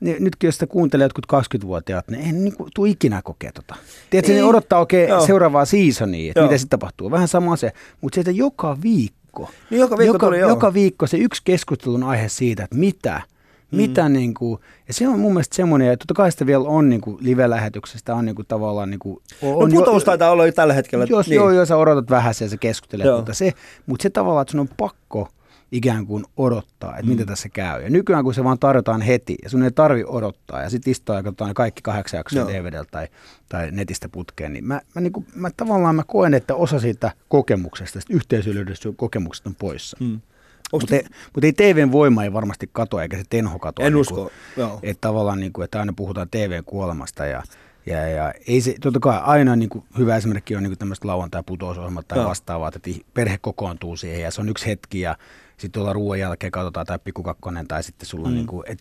ne, nytkin jos sitä kuuntelee jotkut 20-vuotiaat, niin eihän niin tule ikinä kokea tota. Tiedätkö, Ei. ne odottaa oikein Joo. seuraavaa seasonia, että Joo. mitä sitten tapahtuu. Vähän sama se, mutta sieltä joka viikko, Niin joka viikko joka, tuli, joka viikko se yksi keskustelun aihe siitä, että mitä, Mm. mitä niin kuin, ja se on mun mielestä semmoinen, ja totta kai sitä vielä on niin kuin live-lähetyksestä, on niin kuin tavallaan niin kuin, No on putous taitaa olla jo tällä hetkellä. jos niin. joo, joo, sä odotat vähän ja sä keskustelet, Joo. mutta se, mutta se tavallaan, että sun on pakko ikään kuin odottaa, että mm. mitä tässä käy. Ja nykyään kun se vaan tarjotaan heti, ja sun ei tarvi odottaa, ja sitten istuu ja katsotaan kaikki kahdeksan jaksoa. DVDltä tai, tai netistä putkeen, niin mä, mä, niin kuin, mä tavallaan mä koen, että osa siitä kokemuksesta, siitä yhteisöllisyydestä kokemuksesta on poissa. Mm. Mutta ei, mut ei TVn voima ei varmasti katoa, eikä se tenho katoa. En niin usko, joo. että tavallaan, niin kuin, että aina puhutaan TVn kuolemasta ja, ja, ja ei se, totta kai aina niin kuin, hyvä esimerkki on niin tämmöiset lauantai-putousohjelmat tai Joo. vastaavat, että perhe kokoontuu siihen ja se on yksi hetki ja sitten tuolla ruoan jälkeen katsotaan tai pikkukakkonen tai sitten sulla Mm. niin kuin, et,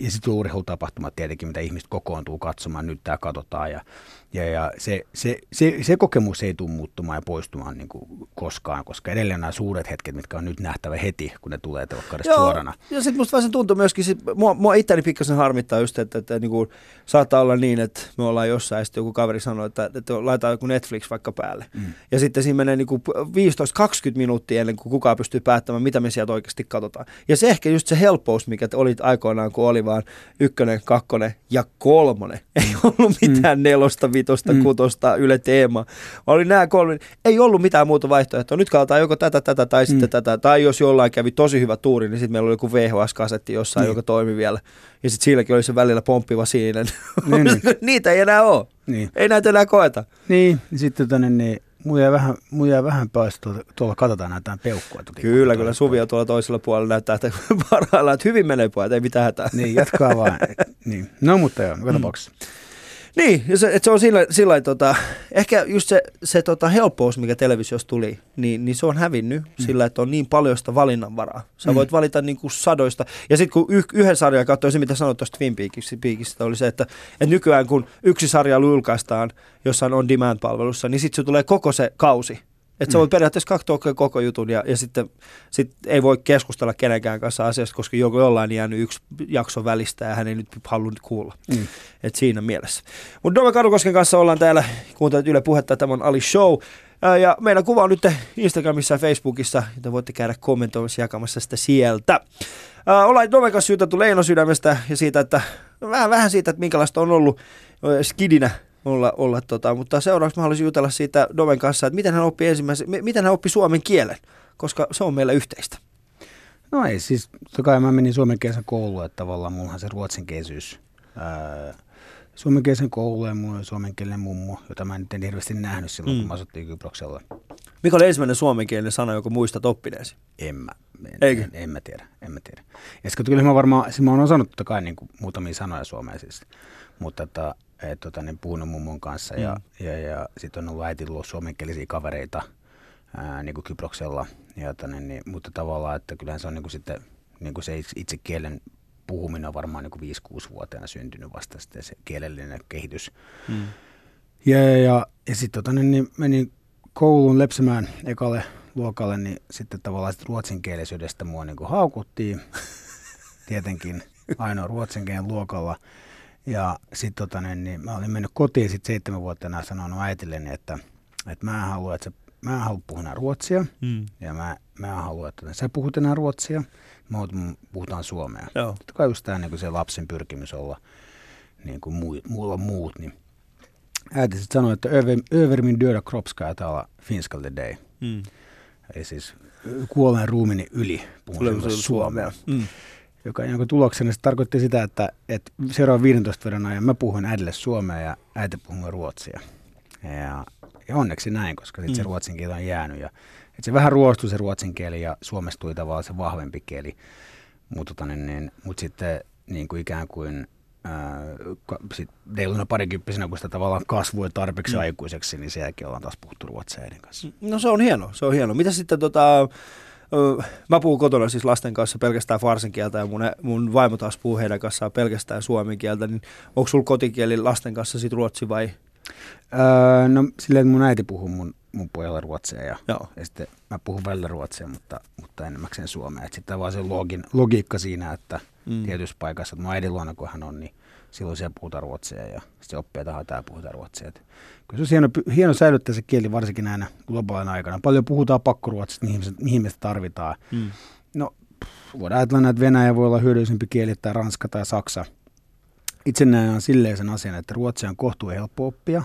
ja sitten urheilutapahtumat tietenkin, mitä ihmiset kokoontuu katsomaan, nyt tämä katsotaan ja, ja, ja se, se, se, se, kokemus ei tule muuttumaan ja poistumaan niin kuin koskaan, koska edelleen nämä suuret hetket, mitkä on nyt nähtävä heti, kun ne tulee telkkarista suorana. Ja sitten musta vähän se tuntuu myöskin, sit, mua, mua itteni pikkasen harmittaa just, että, että, että niin saattaa olla niin, että me ollaan jossain ja sitten joku kaveri sanoo, että, että laitetaan joku Netflix vaikka päälle. Mm. Ja sitten siinä menee niin 15-20 minuuttia ennen kuin kukaan pystyy päättämään, mitä me sieltä oikeasti katsotaan. Ja se ehkä just se helppous, mikä te olit aikoinaan, kun oli vaan ykkönen, kakkonen ja kolmonen. Ei ollut mitään mm. nelosta, vitosta, mm. kutosta, yle teema. Oli nämä kolme. Ei ollut mitään muuta vaihtoehtoa. Nyt katsotaan joko tätä, tätä tai sitten mm. tätä. Tai jos jollain kävi tosi hyvä tuuri, niin sitten meillä oli joku VHS-kasetti jossain, Niin. joka toimi vielä. Ja sitten silläkin oli se välillä pomppiva siinen. Niin, niin. Niitä ei enää ole. Niin. Ei näitä enää koeta. Niin, sitten tänne, niin mun jäi vähän, mun jäi vähän pois tuolla, tuolla katsotaan näitä peukkua. Toki, Kyllä, kyllä Suvi on tuolla toisella puolella näyttää, että parhaillaan, että hyvin menee pojat, ei mitään hätää. Niin, jatkaa vaan. niin. No mutta joo, joka tapauksessa. Niin, se, että se on sillä, sillä tota, ehkä just se, se tota helppous, mikä televisiosta tuli, niin, niin se on hävinnyt mm. sillä, että on niin paljon sitä valinnanvaraa. Sä Mm. voit valita niin kuin sadoista. Ja sitten kun yh, yhden sarjan katsoi, se mitä sanoit tuosta Twin Peaksista, oli se, että, että nykyään kun yksi sarja julkaistaan jossain on demand-palvelussa, niin sitten se tulee koko se kausi Että sä voit periaatteessa katsoa koko jutun ja, ja sitten sit ei voi keskustella kenenkään kanssa asiasta, koska joku jollain jäänyt yksi jakso välistä ja hän ei nyt halunnut kuulla. Mm. Et siinä mielessä. Mutta Dome Kadukosken kanssa ollaan täällä, kuuntelut Yle Puhetta, tämä on Ali Show. Ja meidän kuva on nyt Instagramissa ja Facebookissa, joten voitte käydä kommentoimassa jakamassa sitä sieltä. Ollaan Domen kanssa juteltu Leino sydämestä ja siitä, että vähän, vähän siitä, että minkälaista on ollut skidinä olla, olla tota, mutta seuraavaksi mä haluaisin jutella siitä Domen kanssa, että miten hän oppi ensimmäisen, mi- miten hän oppi suomen kielen, koska se on meillä yhteistä. No ei, siis totta kai mä menin suomenkielisen kouluun, että tavallaan mullahan se ruotsinkielisyys. Ää, suomenkielisen kouluun ja mulla oli suomenkielinen mummo, jota mä en hirveästi nähnyt silloin, mm. kun mä asuttiin Kyproksella. Mikä oli ensimmäinen suomenkielinen sana, joka muistat oppineesi? En mä, en, Eikö? en, en, mä tiedä, en mä tiedä. Ja kyllä mä varmaan, siis mä oon osannut totta kai niin kuin muutamia sanoja suomea siis, mutta että, et, tota, niin puhunut mummon kanssa ja, mm. ja, ja sitten on ollut äiti ollut suomenkielisiä kavereita ää, niin kuin Kyproksella, ja, tota, niin, niin, mutta tavallaan, että kyllähän se on niin kuin sitten niin kuin se itse, kielen puhuminen on varmaan niin kuin 5-6-vuotiaana syntynyt vasta sitten se kielellinen kehitys. Mm. Ja, ja, ja, ja sitten tota, niin, niin menin kouluun lepsimään ekalle luokalle, niin sitten tavallaan sit ruotsinkielisyydestä mua niin haukuttiin. Tietenkin ainoa ruotsinkielen luokalla. Ja sitten tota, niin, niin mä olin mennyt kotiin sitten seitsemänvuotiaana ja sanonut äitilleni, että, että mä en halua, että se, mä en halua puhua enää ruotsia. Mm. Ja mä, mä en halua, että sä puhut enää ruotsia. Mä haluan, me puhutaan suomea. Joo. Totta kai just tämä niin se lapsen pyrkimys olla niin kuin muu, muulla muut, niin äiti sitten sanoi, että över, min döda kropp ska tala finska. Mm. Eli siis kuolleen ruumini yli puhun suomea. Mm. Joka, jonka tuloksena se tarkoitti sitä, että, että seuraavan 15 vuoden ajan mä puhuin äidille suomea ja äiti puhui mulle ruotsia. Ja, ja onneksi näin, koska sitten mm. se ruotsin kieli on jäänyt. Ja, että se vähän ruostui se ruotsin kieli ja suomestui tavallaan se vahvempi kieli. Mutta tota, niin, niin, mut sitten niin kuin ikään kuin sit reiluna parikymppisenä, kun sitä tavallaan kasvoi tarpeeksi Mm. aikuiseksi, niin sen jälkeen ollaan taas puhuttu ruotsia kanssa. No se on hieno, se on hieno. Mitä sitten tota, mä puhun kotona siis lasten kanssa pelkästään farsin kieltä ja mun, mun vaimo taas puhuu heidän kanssaan pelkästään suomen kieltä, niin onko sulla kotikieli lasten kanssa sit ruotsi vai? Öö, no silleen, että mun äiti puhuu mun, mun pojalle ruotsia ja, Joo. ja sitten mä puhun välillä ruotsia, mutta, mutta enimmäkseen suomea. Sitten vaan se login, logiikka siinä, että mm. tietyssä paikassa, että mun äidin luona kun hän on, niin silloin siellä puhutaan ruotsia ja sitten oppii, että täällä puhutaan ruotsia. Et kyllä se olisi hieno, hieno säilyttää se kieli varsinkin näinä globaalina aikana. Paljon puhutaan pakkoruotsista, mihin, mihin me sitä tarvitaan. Mm. No, pff, voidaan ajatella, että Venäjä voi olla hyödyllisempi kieli tai Ranska tai Saksa. Itse näen silleen sen asian, että ruotsi on kohtuu helppo oppia.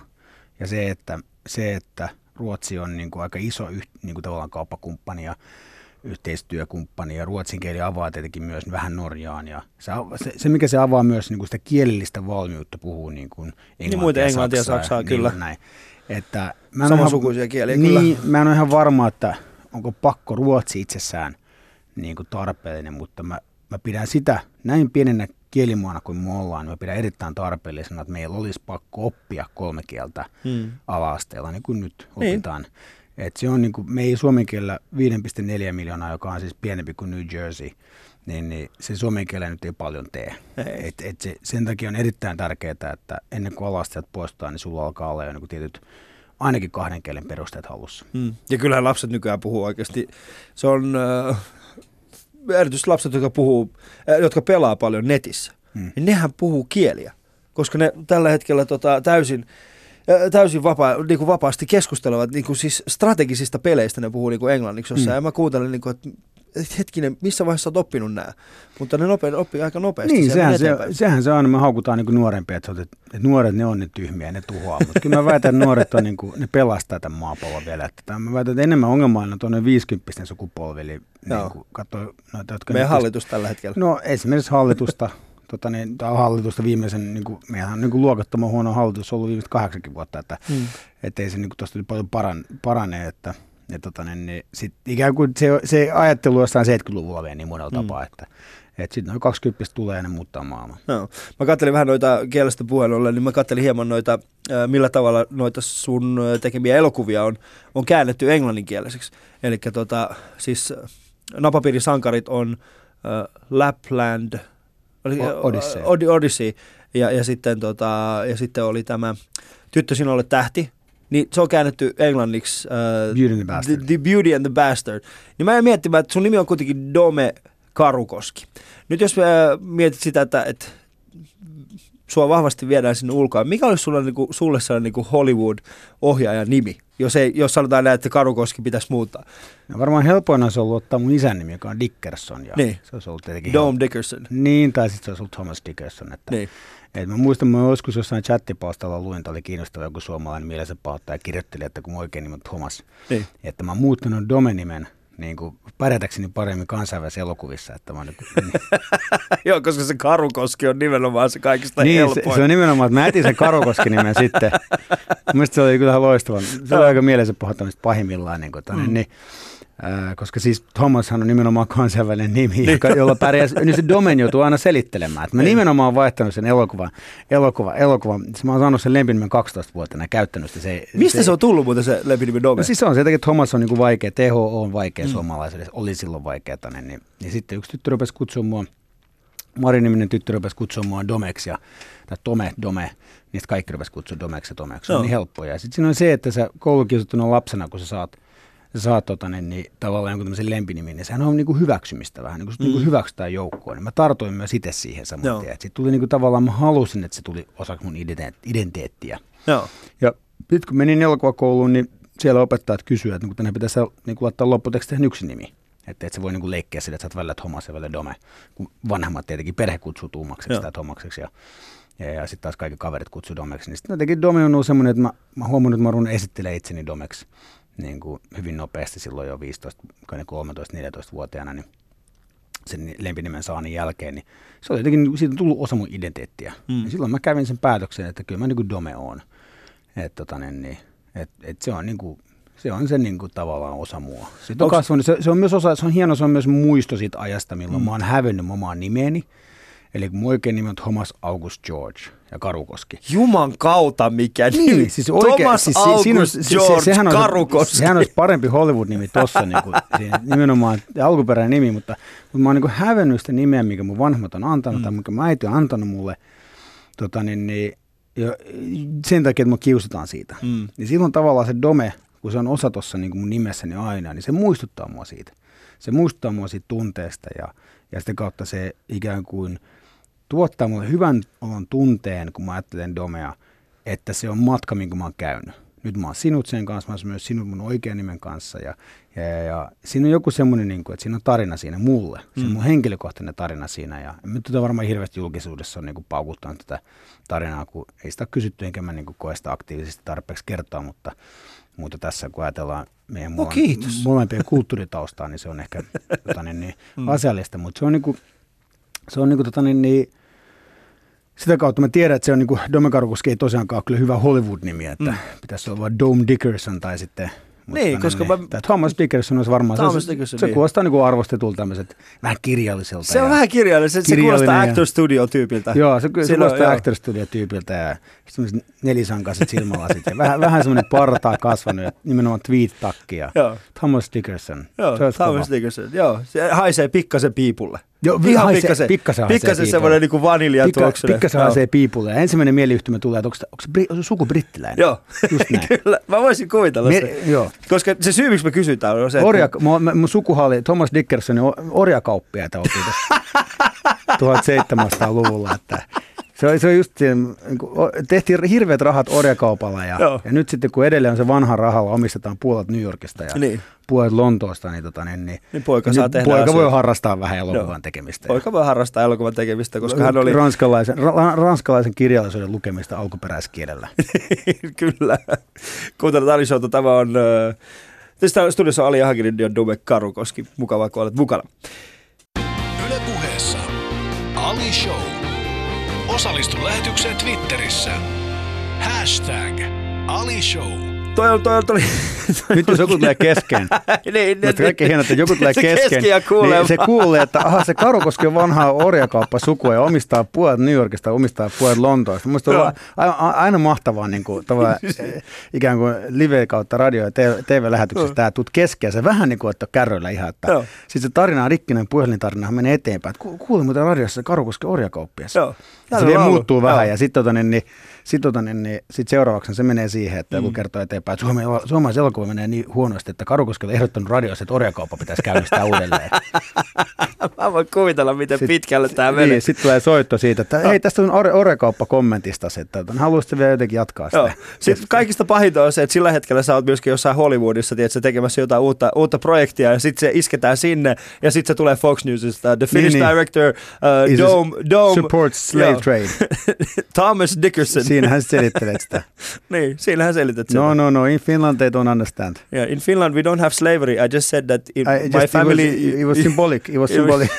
Ja se, että, se, että Ruotsi on niin kuin aika iso niin kuin tavallaan kauppakumppani ja yhteistyökumppani ja ruotsin kieli avaa tietenkin myös vähän Norjaan. Ja se, se, se, mikä se avaa myös niin kuin sitä kielellistä valmiutta puhuu niin kuin englantia, muuten englantia ja saksaa, kyllä. Näin. Että mä en ole ihan- Samansukuisia kieliä kyllä. niin, mä en ole ihan varma, että onko pakko ruotsi itsessään niin kuin tarpeellinen, mutta mä, mä pidän sitä näin pienenä kielimaana kuin me ollaan, niin mä pidän erittäin tarpeellisena, että meillä olisi pakko oppia kolme kieltä Mm. ala-asteella, niin kuin nyt Niin. Et se on niin kuin, me ei suomen kielellä 5,4 miljoonaa, joka on siis pienempi kuin New Jersey, niin, niin se suomen kielellä nyt ei paljon tee. Ei. Et, et se, sen takia on erittäin tärkeää, että ennen kuin ala poistutaan, niin sulla alkaa olla jo niin kuin tietyt ainakin kahden kielen perusteet hallussa. Mm. Ja kyllähän lapset nykyään puhuu oikeasti. Se on äh, erityisesti lapset, jotka, puhuu, äh, jotka pelaa paljon netissä, Mm. niin nehän puhuu kieliä. Koska ne tällä hetkellä tota, täysin, täysin vapaa, niin kuin vapaasti keskustelevat niin kuin siis strategisista peleistä, ne puhuu niin kuin englanniksi jossain. Mm. Ja mä kuuntelen, niin kuin, että et hetkinen, missä vaiheessa olet oppinut nämä? Mutta ne nope, oppii aika nopeasti. Niin, se sehän se, sehän se on, me haukutaan niin nuorempia, että, että, nuoret ne on ne tyhmiä, ne tuhoaa. Mutta kyllä mä väitän, että nuoret on, niin kuin, ne pelastaa tämän maapallon vielä. Että mä väitän, että enemmän ongelmallinen on tuonne 50 sukupolvi, eli Joo. niin kuin, katsoo noita, jotka... Meidän nyt- hallitus tällä hetkellä. No esimerkiksi hallitusta, tota, niin, tai hallitusta viimeisen, niin kuin, meidän on niin kuin luokattoman huono hallitus ollut viimeiset kahdeksankin vuotta, että Mm. että ei se niin tuosta paljon paran, parane, että ja tota, niin, niin, sit ikään kuin se, se ajattelu jossain 70-luvulla vielä niin monella Mm. tapaa, että et sitten noin 20 tulee ja ne muuttaa maailmaa. No. Mä katselin vähän noita kielestä puheen ollen, niin mä katselin hieman noita, millä tavalla noita sun tekemiä elokuvia on, on käännetty englanninkieliseksi. Eli tota, siis ää, Napapiirin sankarit on äh, Lapland, oli, Odyssey. Od- Odyssey ja, ja, sitten, tota, ja sitten oli tämä Tyttö sinulle tähti, niin se on käännetty englanniksi uh, Beauty and the Bastard. The, the Beauty and the Bastard. Niin mä jäin miettimään, että sun nimi on kuitenkin Dome Karukoski. Nyt jos äh, mietit sitä, että, että sua vahvasti viedään sinne ulkoa, mikä olisi sulle, niin kuin, sulle sellainen niin kuin Hollywood-ohjaajan nimi, jos, ei, jos sanotaan näin, että Karukoski pitäisi muuttaa? No varmaan helpoin olisi ollut ottaa mun isän nimi, joka on Dickerson. Ja Niin. Se olisi ollut tietenkin Dome helppo. Dickerson. Niin, tai sitten se olisi ollut Thomas Dickerson. Että, Niin. et mä muistan, mä joskus jossain chattipalstalla luin, että oli kiinnostava joku suomalainen mielensä pahoittaja ja kirjoitteli, että kun oikein nimi on Thomas, Niin. että mä oon muuttanut Dome-nimen niin kuin pärjätäkseni paremmin kansainvälisissä elokuvissa. Että mä oon niin, Joo, koska se Karukoski on nimenomaan se kaikista niin, se, helpoin. se, on nimenomaan, että mä etin sen Karukoski-nimen sitten. Mielestäni se oli kyllä loistava. Se oli aika mielensä pahoittamista pahimmillaan. Niin, kuin, tonne, Mm. niin, Ää, koska siis Thomashan on nimenomaan kansainvälinen nimi, joka, jolla pärjää, niin se Domen joutuu aina selittelemään. Että mä Niin. nimenomaan oon vaihtanut sen elokuvan, elokuva, elokuva, siis mä oon saanut sen lempinimen 12-vuotiaana ja käyttänyt sitä. Se, Mistä se on tullut muuten se lempinimi Dome? No siis se on se että Thomas on niin kuin vaikea, THO on vaikea Mm. suomalaiselle, oli silloin vaikeata, niin, niin, niin sitten yksi tyttö rupesi kutsua mua, Mari-niminen tyttö rupesi kutsua mua Domeksi, ja, tai Tome, Dome, niin sitten kaikki rupesi kutsua Domeksi ja Tomeksi, se on niin helppoja. Ja sitten siinä on se, että sä koulukiusattuna lapsena, kun sä saat, saat tota, niin, niin, tavallaan jonkun tämmöisen lempinimin, niin sehän on niin kuin hyväksymistä vähän, niin kuin, mm. niin kuin hyväksytään joukkoon. Niin mä tartuin myös itse siihen saman Joo. tien. Sitten tuli niin kuin, tavallaan, mä halusin, että se tuli osaksi mun identiteettiä. Joo. Ja sitten kun menin elokuvakouluun, niin siellä opettajat kysyivät, että niin tänne pitäisi niin kuin laittaa lopputeksteihin yksi nimi. Että et se voi niin kuin leikkiä sille, että sä oot välillä Thomas ja välillä Dome. Kun vanhemmat tietenkin perhe kutsuu Tuumakseksi Joo. tai Tomakseksi. Ja, ja, ja sitten taas kaikki kaverit kutsuu Domeksi. Niin sitten jotenkin Dome on ollut semmoinen, että mä, mä huomannut, että mä ruun esittelee itseni Domeksi niin kuin hyvin nopeasti silloin jo 15, 13-14-vuotiaana. Niin sen lempinimen saannin jälkeen, niin se oli jotenkin, siitä on tullut osa mun identiteettiä. Mm. Ja silloin mä kävin sen päätöksen, että kyllä mä niin kuin Dome on. Et, tota, niin, niin, et, et se on niin kuin, se on se niin kuin tavallaan osa mua. Sitten on Onks- kasvanut, se, se, on myös osa, se on hieno, se on myös muisto siitä ajasta, milloin mm. mä oon hävennyt omaa nimeni. Eli mun oikein nimi on Thomas August George ja Karukoski. Juman kautta mikä nimi. Niin, siis oikein, Thomas siis, August siinä se, George se, sehän, olisi, Karukoski. sehän olisi parempi Hollywood-nimi tossa, niin kuin, nimenomaan alkuperäinen nimi, mutta, mutta mä oon niin hävennyt sitä nimeä, mikä mun vanhemmat on antanut, mm. tai mikä mun äiti on antanut mulle, tota, niin, niin, ja sen takia, että mä kiusataan siitä. Mm. Niin silloin tavallaan se dome, kun se on osa tuossa niin mun nimessäni aina, niin se muistuttaa mua siitä. Se muistuttaa mua siitä tunteesta ja, ja sitä kautta se ikään kuin tuottaa mulle hyvän olon tunteen, kun mä ajattelen domea, että se on matka, minkä mä oon käynyt. Nyt mä oon sinut sen kanssa, mä oon myös sinut mun oikean nimen kanssa ja, ja, ja, ja siinä on joku semmoinen, niin kuin, että siinä on tarina siinä mulle. Se on Mm. mun henkilökohtainen tarina siinä ja mä tätä varmaan hirveästi julkisuudessa on niin kuin paukuttanut tätä tarinaa, kun ei sitä ole kysytty enkä mä niin kuin koe sitä aktiivisesti tarpeeksi kertoa, mutta, mutta tässä kun ajatellaan meidän No, kiitos. molempien kulttuuritaustaa, niin se on ehkä tota, niin, niin, Mm. asiallista, mutta se on, niin kuin, se on niin kuin, tota, niin, niin, sitä kautta mä tiedän, että se on niin kuin, Dome ei tosiaankaan ole kyllä hyvä Hollywood-nimi, että Mm. pitäisi olla Dome Dickerson tai sitten mutta Niin, koska niin, mä- Thomas Dickerson olisi varmaan, Thomas se, Dickerson, se, niin. kuulostaa niin arvostetulta tämmöiset vähän kirjalliselta. Se on ja, vähän kirjallinen, se, kuulostaa ja- Actor Studio-tyypiltä. Joo, se, se kuulostaa joo. Actor Studio-tyypiltä ja semmoiset nelisankaiset silmälasit ja vähän, vähän semmoinen partaa kasvanut ja nimenomaan tweet-takki ja Thomas Dickerson. joo Thomas kova. Dickerson. Joo, se haisee pikkasen piipulle. Joo, Ihan haisee- pikkasen, pikkasen haisee pikkasen piipulle. semmoinen niin vanilja Pikka, pikkasen haisee piipulle. Ensimmäinen mieliyhtymä tulee, että onko, se- onko se, bri, suku brittiläinen? Joo, Just näin. kyllä. Mä voisin kuvitella Me, se. joo. Koska se syy, miksi me kysytään, on se, että Orja, mun, mun sukuhan oli Thomas Dickersonin o- orjakauppiaita oltiin tässä 1700-luvulla. Että se oli, se oli just siinä, niin tehtiin hirveät rahat orjakaupalla ja, Joo. ja nyt sitten kun edelleen on se vanha rahalla, omistetaan puolet New Yorkista ja Niin. puolet Lontoosta, niin, tota, niin, niin Niin poika saa tehdä poika voi harrastaa vähän elokuvan Joo. tekemistä. Poika voi harrastaa elokuvan tekemistä, koska hän oli... ranskalaisen, ra, ranskalaisen kirjallisuuden lukemista alkuperäiskielellä. Kyllä. Kuuntelut Ali Showta. Tämä on... Äh, Tästä studiossa Ali Ahaginin ja Dome Karukoski. Mukavaa, kun olet mukana. Yle puheessa Ali Show. Osallistu lähetykseen Twitterissä. Hashtag Ali Show. Toi on, toi on, toi Nyt jos joku tulee kesken, niin, niin, Mutta kaikki hienoa, että joku tulee se kesken, niin se kuulee, että aha, se Karukoski on vanhaa orjakauppasukua ja omistaa puolet New Yorkista, omistaa puolet Lontoosta. Minusta on aina, mahtavaa niin kuin, tavallaan, eh, ikään kuin live kautta radio- ja TV- TV-lähetyksessä tämä tuut kesken ja se vähän niin kuin, että kärryillä ihan, että Joo. sitten se tarina rikkinen puhelintarina menee eteenpäin. Kuulin muuten radiossa se Karukoski orjakauppias. Se vielä muuttuu vähän ja sitten tota, niin, niin, sit, tota, niin, niin, sit seuraavaksi se menee siihen, että joku Mm. kertoo eteenpäin, että Suomen, suomalaisen elokuva menee niin huonosti, että Karukoskella ehdottanut radiossa, että orjakauppa pitäisi käynnistää uudelleen. Mä voin kuvitella, miten Sit- pitkälle tämä menee. Niin, sitten tulee soitto siitä, että hei, tästä on orjakauppa kommentista, että haluaisitte vielä jotenkin jatkaa sitä. Joo. Sitten kaikista pahinta on se, että sillä hetkellä sä oot myöskin jossain Hollywoodissa tiedätkö, tekemässä jotain uutta, uutta projektia ja sitten se isketään sinne ja sitten se tulee Fox Newsista. The Finnish Niin, niin. director uh, Dome, Dome Supports slave joo. trade. Thomas Dickerson. Siinähän selittelet sitä. niin, siinähän selität sen. No, no, no, in Finland they don't understand. Yeah, in Finland we don't have slavery. I just said that in I my just, family... It was, it was symbolic. It was symbolic.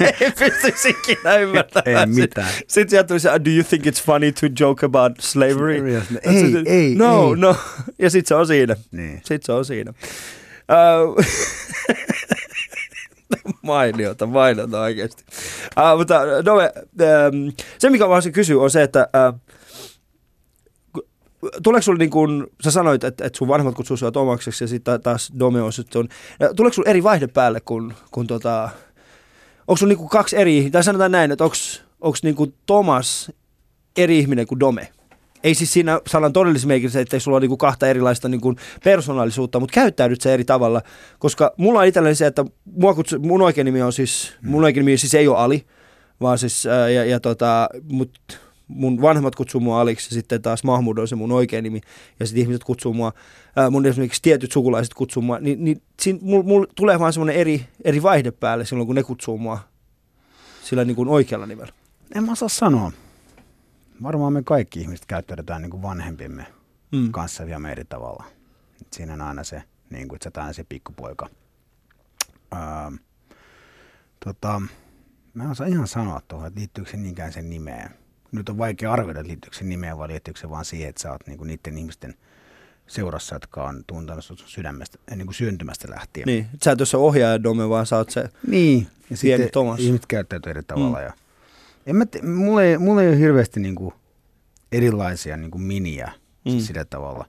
ne ei pystyisi ikinä ymmärtämään. Ei mitään. Sitten sit sieltä tuli se, do you think it's funny to joke about slavery? Ei, se- ei, No, ei. no. Ja sitten se on siinä. Niin. Sitten se on siinä. Uh, mainiota, mainiota oikeasti. Uh, mutta Dove, um, se mikä mä haluaisin kysyä on se, että uh, tuleeko sulla niin kuin, sä sanoit, että, että sun vanhemmat kutsuu sua Tomakseksi ja sitten taas Dome on sitten tuleeko sulla eri vaihde päälle kun, kun tota, onko sulla niin kuin kaksi eri, tai sanotaan näin, että onko niin kuin Thomas eri ihminen kuin Dome? Ei siis siinä sanan todellisessa että ei sulla ole niinku kahta erilaista niinku persoonallisuutta, mutta käyttäydyt se eri tavalla. Koska mulla on itselläni se, että mua kutsu, mun oikein nimi on siis, mun oikein nimi siis ei ole Ali, vaan siis, ää, ja, ja tota, mut mun vanhemmat kutsuu mua Aliksi ja sitten taas Mahmud on se mun oikein nimi ja sitten ihmiset kutsuu mua, ää, mun esimerkiksi tietyt sukulaiset kutsuu mua, niin, niin siinä mulla mul tulee vaan semmoinen eri, eri vaihde päälle silloin, kun ne kutsuu mua sillä niin kuin oikealla nimellä. En mä osaa sanoa. Varmaan me kaikki ihmiset käyttäydytään niin kuin vanhempimme Mm. kanssa vielä eri tavalla. Et Siinä on aina se, niin kuin, että se pikkupoika. Öö, tota, mä en osaa ihan sanoa tuohon, että liittyykö se niinkään sen nimeen. Nyt on vaikea arvioida, että liittyykö se nimeen vai liittyykö se vaan siihen, että sä oot niin kuin niiden ihmisten seurassa, jotka on tuntenut sut sydämestä, äh, niin kuin syntymästä lähtien. Niin, sä et ole se ohjaaja Dome, vaan sä oot se Niin, ja sitten Thomas. ihmiset käyttäytyy eri tavalla. Mm. Ja, en mä te, mulla, ei, mulla ei ole hirveästi niinku erilaisia niinku miniä mm. Siis sillä tavalla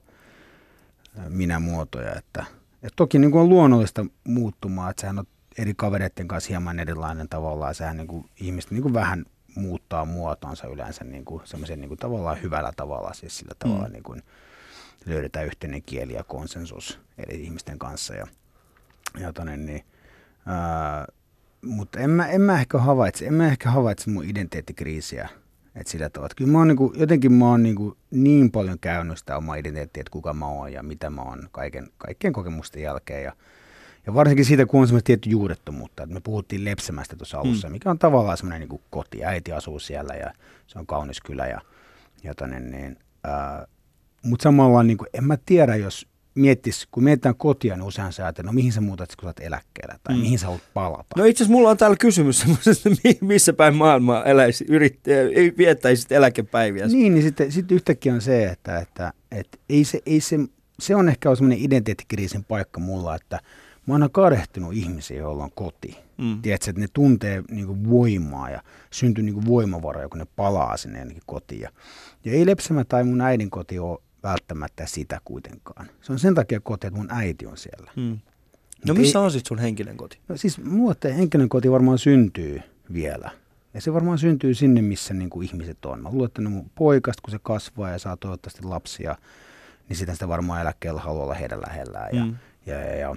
ä, minä-muotoja. Että, et toki niinku on luonnollista muuttumaa, että sehän on eri kavereiden kanssa hieman erilainen tavallaan. Sehän niinku, ihmiset niinku vähän muuttaa muotoonsa yleensä niinku, semmoisen niinku tavallaan hyvällä tavalla, siis sillä tavalla mm. niinku, löydetään yhteinen kieli ja konsensus eri ihmisten kanssa. Ja, ja tonne, niin, ää, mutta en mä, en mä ehkä havaitse, en mä ehkä havaitse mun identiteettikriisiä. Et sillä tavalla, että kyllä mä oon niinku, jotenkin mä oon niinku niin paljon käynyt sitä omaa identiteettiä, että kuka mä oon ja mitä mä oon kaiken, kaikkien kokemusten jälkeen. Ja, ja varsinkin siitä, kun on semmoista tietty juurettomuutta. Että me puhuttiin Lepsämästä tuossa alussa, mm. mikä on tavallaan semmoinen niinku koti. Äiti asuu siellä ja se on kaunis kylä. Ja, ja tonne, niin, ää, mutta samalla niin kuin, en mä tiedä, jos miettis, kun mietitään kotia, niin usein sä ajattelet, no mihin sä muutat, kun sä oot eläkkeellä, tai Mm. mm. mihin sä haluat palata. No itse asiassa mulla on täällä kysymys semmoisesta, mi- missä päin maailmaa eläisi, yritt, ei viettäisit eläkepäiviä. Niin, niin sitten, sitten yhtäkkiä on se, että, että, että ei se, ei se, se on ehkä semmoinen identiteettikriisin paikka mulla, että mä oon aina kadehtunut ihmisiä, joilla on koti. Mm. Tiedätkö, että ne tuntee niin kuin voimaa ja syntyy niin voimavaroja, kun ne palaa sinne jonnekin kotiin. Ja, ja ei Lepsämä tai mun äidin koti ole välttämättä sitä kuitenkaan. Se on sen takia koti, että mun äiti on siellä. Mm. No Mut missä ei- on sitten sun henkinen koti? No siis mulla tämä henkilön koti varmaan syntyy vielä. Ja se varmaan syntyy sinne, missä niin kuin ihmiset on. Mä luulen, että ne mun poikasta, kun se kasvaa ja saa toivottavasti lapsia, niin sitä sitä varmaan eläkkeellä haluaa olla heidän lähellään. Ja, Mm. ja, ja, ja,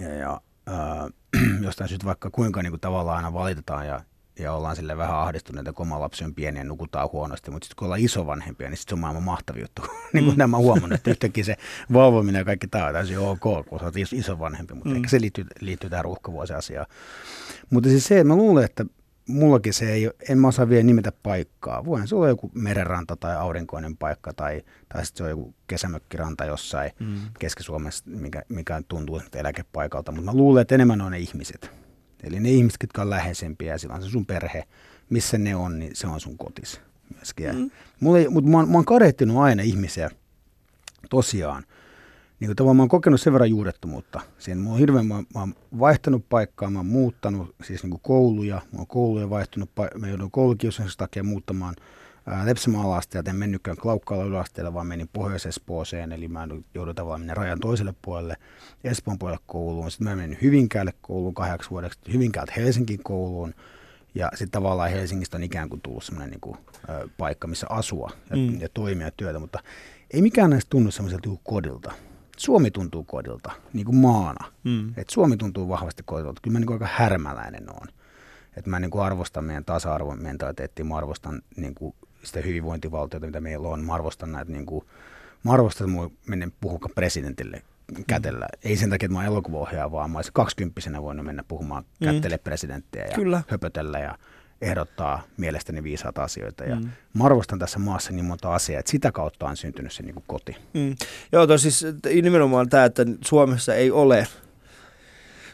ja, ja äh, jostain syystä vaikka kuinka niin kuin tavallaan aina valitetaan ja, ja ollaan sille vähän ahdistuneita, kun oma lapsi on pieni ja nukutaan huonosti, mutta sitten kun ollaan isovanhempia, niin sitten se on maailman mahtavin juttu. niin kuin Mm. mä huomannut, että yhtäkkiä se valvominen ja kaikki tämä on täysin ok, kun sä oot is- isovanhempi, mutta mm. ehkä se liittyy, liittyy tähän ruuhkavuosiasiaan. Mutta siis se, että mä luulen, että mullakin se ei en mä osaa vielä nimetä paikkaa. Voihan se olla joku merenranta tai aurinkoinen paikka tai, tai sitten se on joku kesämökkiranta jossain Mm. Keski-Suomessa, mikä, mikä tuntuu eläkepaikalta. Mutta mä luulen, että enemmän on ne ihmiset. Eli ne ihmiset, jotka on läheisempiä ja silloin se sun perhe, missä ne on, niin se on sun kotis myöskin. Mm. Mm. Mutta mä, oon- mä oon kadehtinut aina ihmisiä tosiaan. Niin kuin tavallaan mä oon kokenut sen verran juurettomuutta. Siinä mä oon hirveän, mä, mä oon vaihtanut paikkaa, mä oon muuttanut siis niin kuin kouluja, mä oon kouluja vaihtunut, mä joudun koulukiusaamisen takia muuttamaan ää, Lepsämaan alasteelta, en mennytkään Klaukkaalla yläasteella, vaan menin Pohjois-Espooseen, eli mä joudun tavallaan mennä rajan toiselle puolelle, Espoon puolelle kouluun. Sitten mä menin Hyvinkäälle kouluun kahdeksi vuodeksi, Hyvinkäältä Helsinkiin kouluun, ja sitten tavallaan Helsingistä on ikään kuin tullut semmoinen niin kuin, ö, paikka, missä asua ja, Mm. mm. ja toimia työtä, mutta ei mikään näistä tunnu semmoiselta niinku kodilta. Suomi tuntuu kodilta, niin kuin maana. Mm. Et Suomi tuntuu vahvasti kodilta. Kyllä mä niin kuin aika härmäläinen oon. Et mä niin kuin arvostan meidän tasa-arvon mentaliteettia, mä arvostan niin kuin sitä hyvinvointivaltiota, mitä meillä on. Mä arvostan näitä, niin kuin, mä arvostan, että mä menen puhumaan presidentille kätellä. Mm. Ei sen takia, että mä oon elokuvaohjaaja, vaan mä olisin kaksikymppisenä voinut mennä puhumaan mm. kättele presidenttiä ja Kyllä. höpötellä ja ehdottaa mielestäni viisaat asioita. Ja Mm. mä arvostan tässä maassa niin monta asiaa, että sitä kautta on syntynyt se niin kuin koti. Mm. Joo, to siis nimenomaan tämä, että Suomessa ei ole,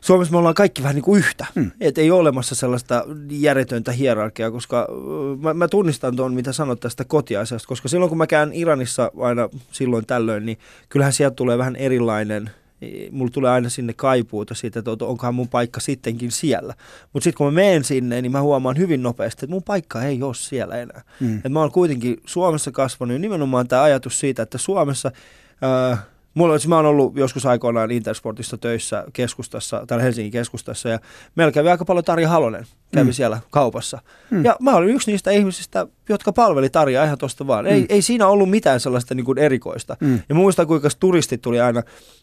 Suomessa me ollaan kaikki vähän niin kuin yhtä. Mm. Että ei ole olemassa sellaista järjetöntä hierarkiaa, koska mä, mä tunnistan tuon, mitä sanot tästä kotiasiasta, koska silloin kun mä käyn Iranissa aina silloin tällöin, niin kyllähän sieltä tulee vähän erilainen mulla tulee aina sinne kaipuuta siitä, että onkohan mun paikka sittenkin siellä. Mutta sitten kun mä menen sinne, niin mä huomaan hyvin nopeasti, että mun paikka ei ole siellä enää. Mm. Et mä oon kuitenkin Suomessa kasvanut ja nimenomaan tämä ajatus siitä, että Suomessa, ää, mulla, siis mä oon ollut joskus aikoinaan Intersportissa töissä keskustassa, täällä Helsingin keskustassa ja meillä kävi aika paljon Tarja Halonen, kävi Mm. siellä kaupassa. Mm. Ja mä olin yksi niistä ihmisistä, jotka palveli Tarjaa ihan tosta vaan. Mm. Ei, ei siinä ollut mitään sellaista niin kuin erikoista. Mm. Ja muistan, kuinka turistit tuli aina,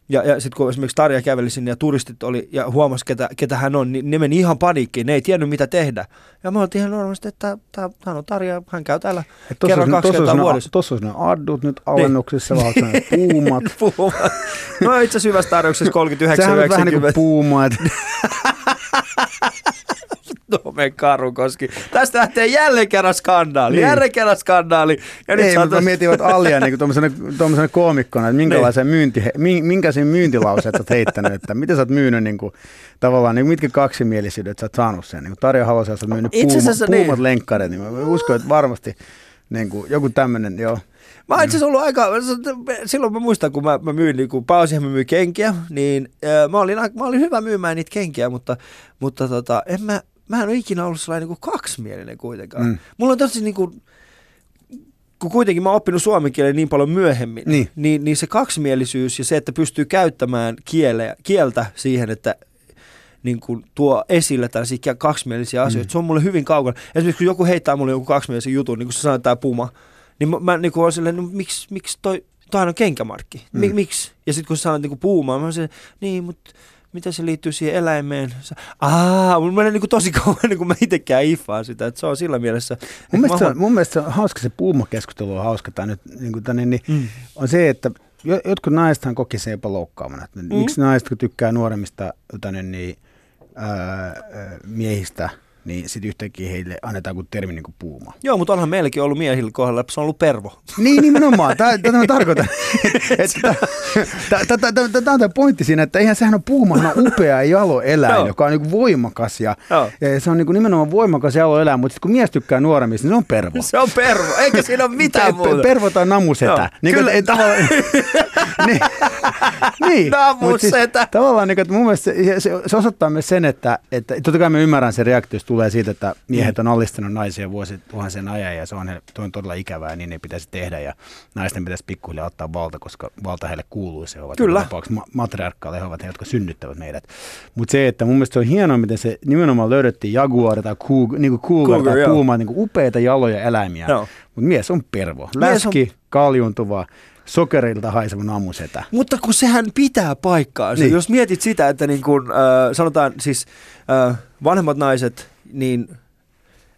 ja, ja sitten kun esimerkiksi Tarja käveli sinne ja turistit oli, ja huomasi, ketä, ketä hän on, niin ne meni ihan paniikkiin, ne ei tiennyt mitä tehdä. Ja mä oltiin ihan normaalisti, että tämä on Tarja, hän käy täällä Et kerran olisi- kaksi kertaa vuodessa. Tossa olisi ne addut nyt alennuksissa, vaan onko ne puumat. Puhumaan. No itse asiassa hyvässä tarjouksessa 39 Sehän on vähän niin kuin 90. me Karukoski. Tästä lähtee jälleen kerran skandaali. Niin. Jälleen kerran skandaali. Ja nyt ei, mutta mä saatais- mietin, että Alia niin tuommoisena, koomikkona, että minkälaisen myynti, mi- minkä sen myyntilauseet sä oot heittänyt, että miten sä oot myynyt niin kuin, tavallaan, niin mitkä kaksimielisyydet sä oot saanut sen. Niin Tarja Halosen, sä oot myynyt puuma, puumat niin. lenkkareet, niin mä uskon, että varmasti niin kuin, joku tämmöinen, joo. Mä oon itse asiassa ollut aika, silloin mä muistan, kun mä, mä myin, niin kun pääosin mä myin kenkiä, niin äh, mä, olin, mä olin hyvä myymään niitä kenkiä, mutta, mutta tota, en mä, mä en ole ikinä ollut sellainen niin kuin kaksimielinen kuitenkaan. Mm. Mulla on tosi niin kuin, kun kuitenkin mä oon oppinut suomen kielen niin paljon myöhemmin, Niin. niin, niin se kaksimielisyys ja se, että pystyy käyttämään kieleä, kieltä siihen, että niin kuin tuo esille tällaisia kaksimielisiä asioita. Mm. Se on mulle hyvin kaukana. Esimerkiksi kun joku heittää mulle joku kaksimielisen jutun, niin kuin sä sanoit tämä Puma, niin mä, mä niin kuin olen silleen, no miksi, miksi toi, toihan on kenkämarkki, Mm. miksi? Ja sitten kun sä sanoit niin kuin mä olen silleen, niin, mutta miten se liittyy siihen eläimeen? Aa, mulla menee niin kuin tosi kauan, niin kuin mä itsekään iffaan sitä, että se on sillä mielessä. Mun että mielestä, se on, mun mielestä se on hauska se puumakeskustelu on hauska tää nyt, niin kuin tänne, niin Mm. on se, että jo- jotkut naisethan koki sen jopa loukkaavana. Että Mm. Miksi naiset, kun tykkää nuoremmista tänne, niin, ää, ää, miehistä, niin sitten yhtäkkiä heille annetaan kuin termi niin kuin puuma. Joo, mutta onhan meilläkin ollut miehillä kohdalla, että se on ollut pervo. Niin, nimenomaan. Tätä mä tarkoitan. Tämä on tämä pointti siinä, että eihän sehän ole puumahan on upea jalo eläin, Joo. joka on niin voimakas ja, ja se on niin nimenomaan voimakas jalo eläin, mutta sit kun mies tykkää nuoremmista, niin se on pervo. Se on pervo, eikä siinä ole mitään muuta. Pervo tai namusetä. Niin kyllä. Ei, tavallaan, niin, niin, mut Namusetä. tavallaan niin, että mun mielestä se, se, se osoittaa myös sen, että, että totta kai mä ymmärrän sen reaktio, jos tulee siitä, että miehet on alistanut naisia vuosituhansien ajan ja se on, toi on todella ikävää niin ei pitäisi tehdä ja naisten pitäisi pikkuhiljaa ottaa valta, koska valta heille kuuluu. Se ovat Kyllä. ma- matriarkkaalle, he ovat ne, jotka synnyttävät meidät. Mutta se, että mun mielestä se on hienoa, miten se nimenomaan löydettiin jaguar tai coug, niin kuin cougar Cougar, tai joo. puuma, niin kuin upeita jaloja eläimiä. Joo. Mutta mies on pervo. Mies on- Läski, kaljuntuva, sokerilta haiseva namusetä. Mutta kun sehän pitää paikkaansa. Niin. Niin. Jos mietit sitä, että niin kun, äh, sanotaan siis äh, vanhemmat naiset, niin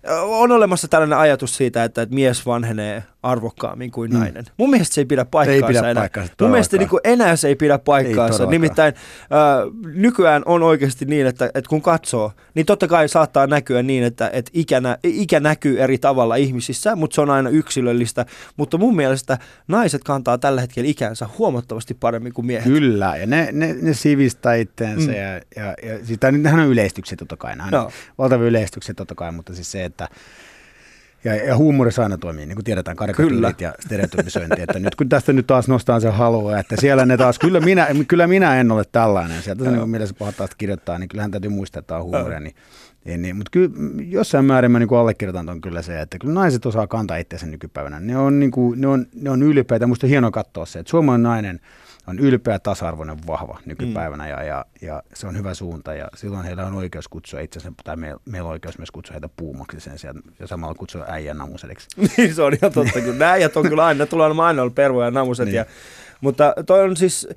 äh, on olemassa tällainen ajatus siitä, että, että mies vanhenee arvokkaammin kuin Mm. nainen. Mun mielestä se ei pidä paikkaansa pidä enää. paikkaansa Mun mielestä niin kuin enää se ei pidä paikkaansa. todellakaan. Nimittäin äh, nykyään on oikeasti niin, että, että kun katsoo, niin totta kai saattaa näkyä niin, että, että ikä, nä, ikä näkyy eri tavalla ihmisissä, mutta se on aina yksilöllistä. Mutta mun mielestä naiset kantaa tällä hetkellä ikänsä huomattavasti paremmin kuin miehet. Kyllä, ja ne, ne, ne sivistää itteensä, Mm. ja, ja, ja siis, nehän on yleistyksiä totta kai, Joo. on valtavia yleistyksiä totta kai, mutta siis se, että ja, ja huumorissa aina toimii, niin kuin tiedetään, karikatyylit ja stereotypisointi, että nyt kun tästä nyt taas nostaa se halua, että siellä ne taas, kyllä minä, kyllä minä en ole tällainen, sieltä se niin mielessä pahat kirjoittaa, niin kyllähän täytyy muistaa, että tämä on huumoria, niin, niin, mutta kyllä jossain määrin mä niin allekirjoitan on kyllä se, että kyllä naiset osaa kantaa itseänsä nykypäivänä. Ne on, niin kuin, ne on, ne on ylpeitä. Musta on hienoa katsoa se, että suomalainen nainen on ylpeä, tasa-arvoinen, vahva nykypäivänä ja, ja, ja, se on hyvä suunta ja silloin heillä on oikeus kutsua itsensä, tai meillä, meillä on oikeus myös kutsua heitä puumaksi sen sijaan ja samalla kutsua äijän namuseliksi. niin se on ihan totta, kyllä nämä äijät on kyllä aina, tulee aina ollut pervoja ja namuset, niin. ja, mutta toi on siis,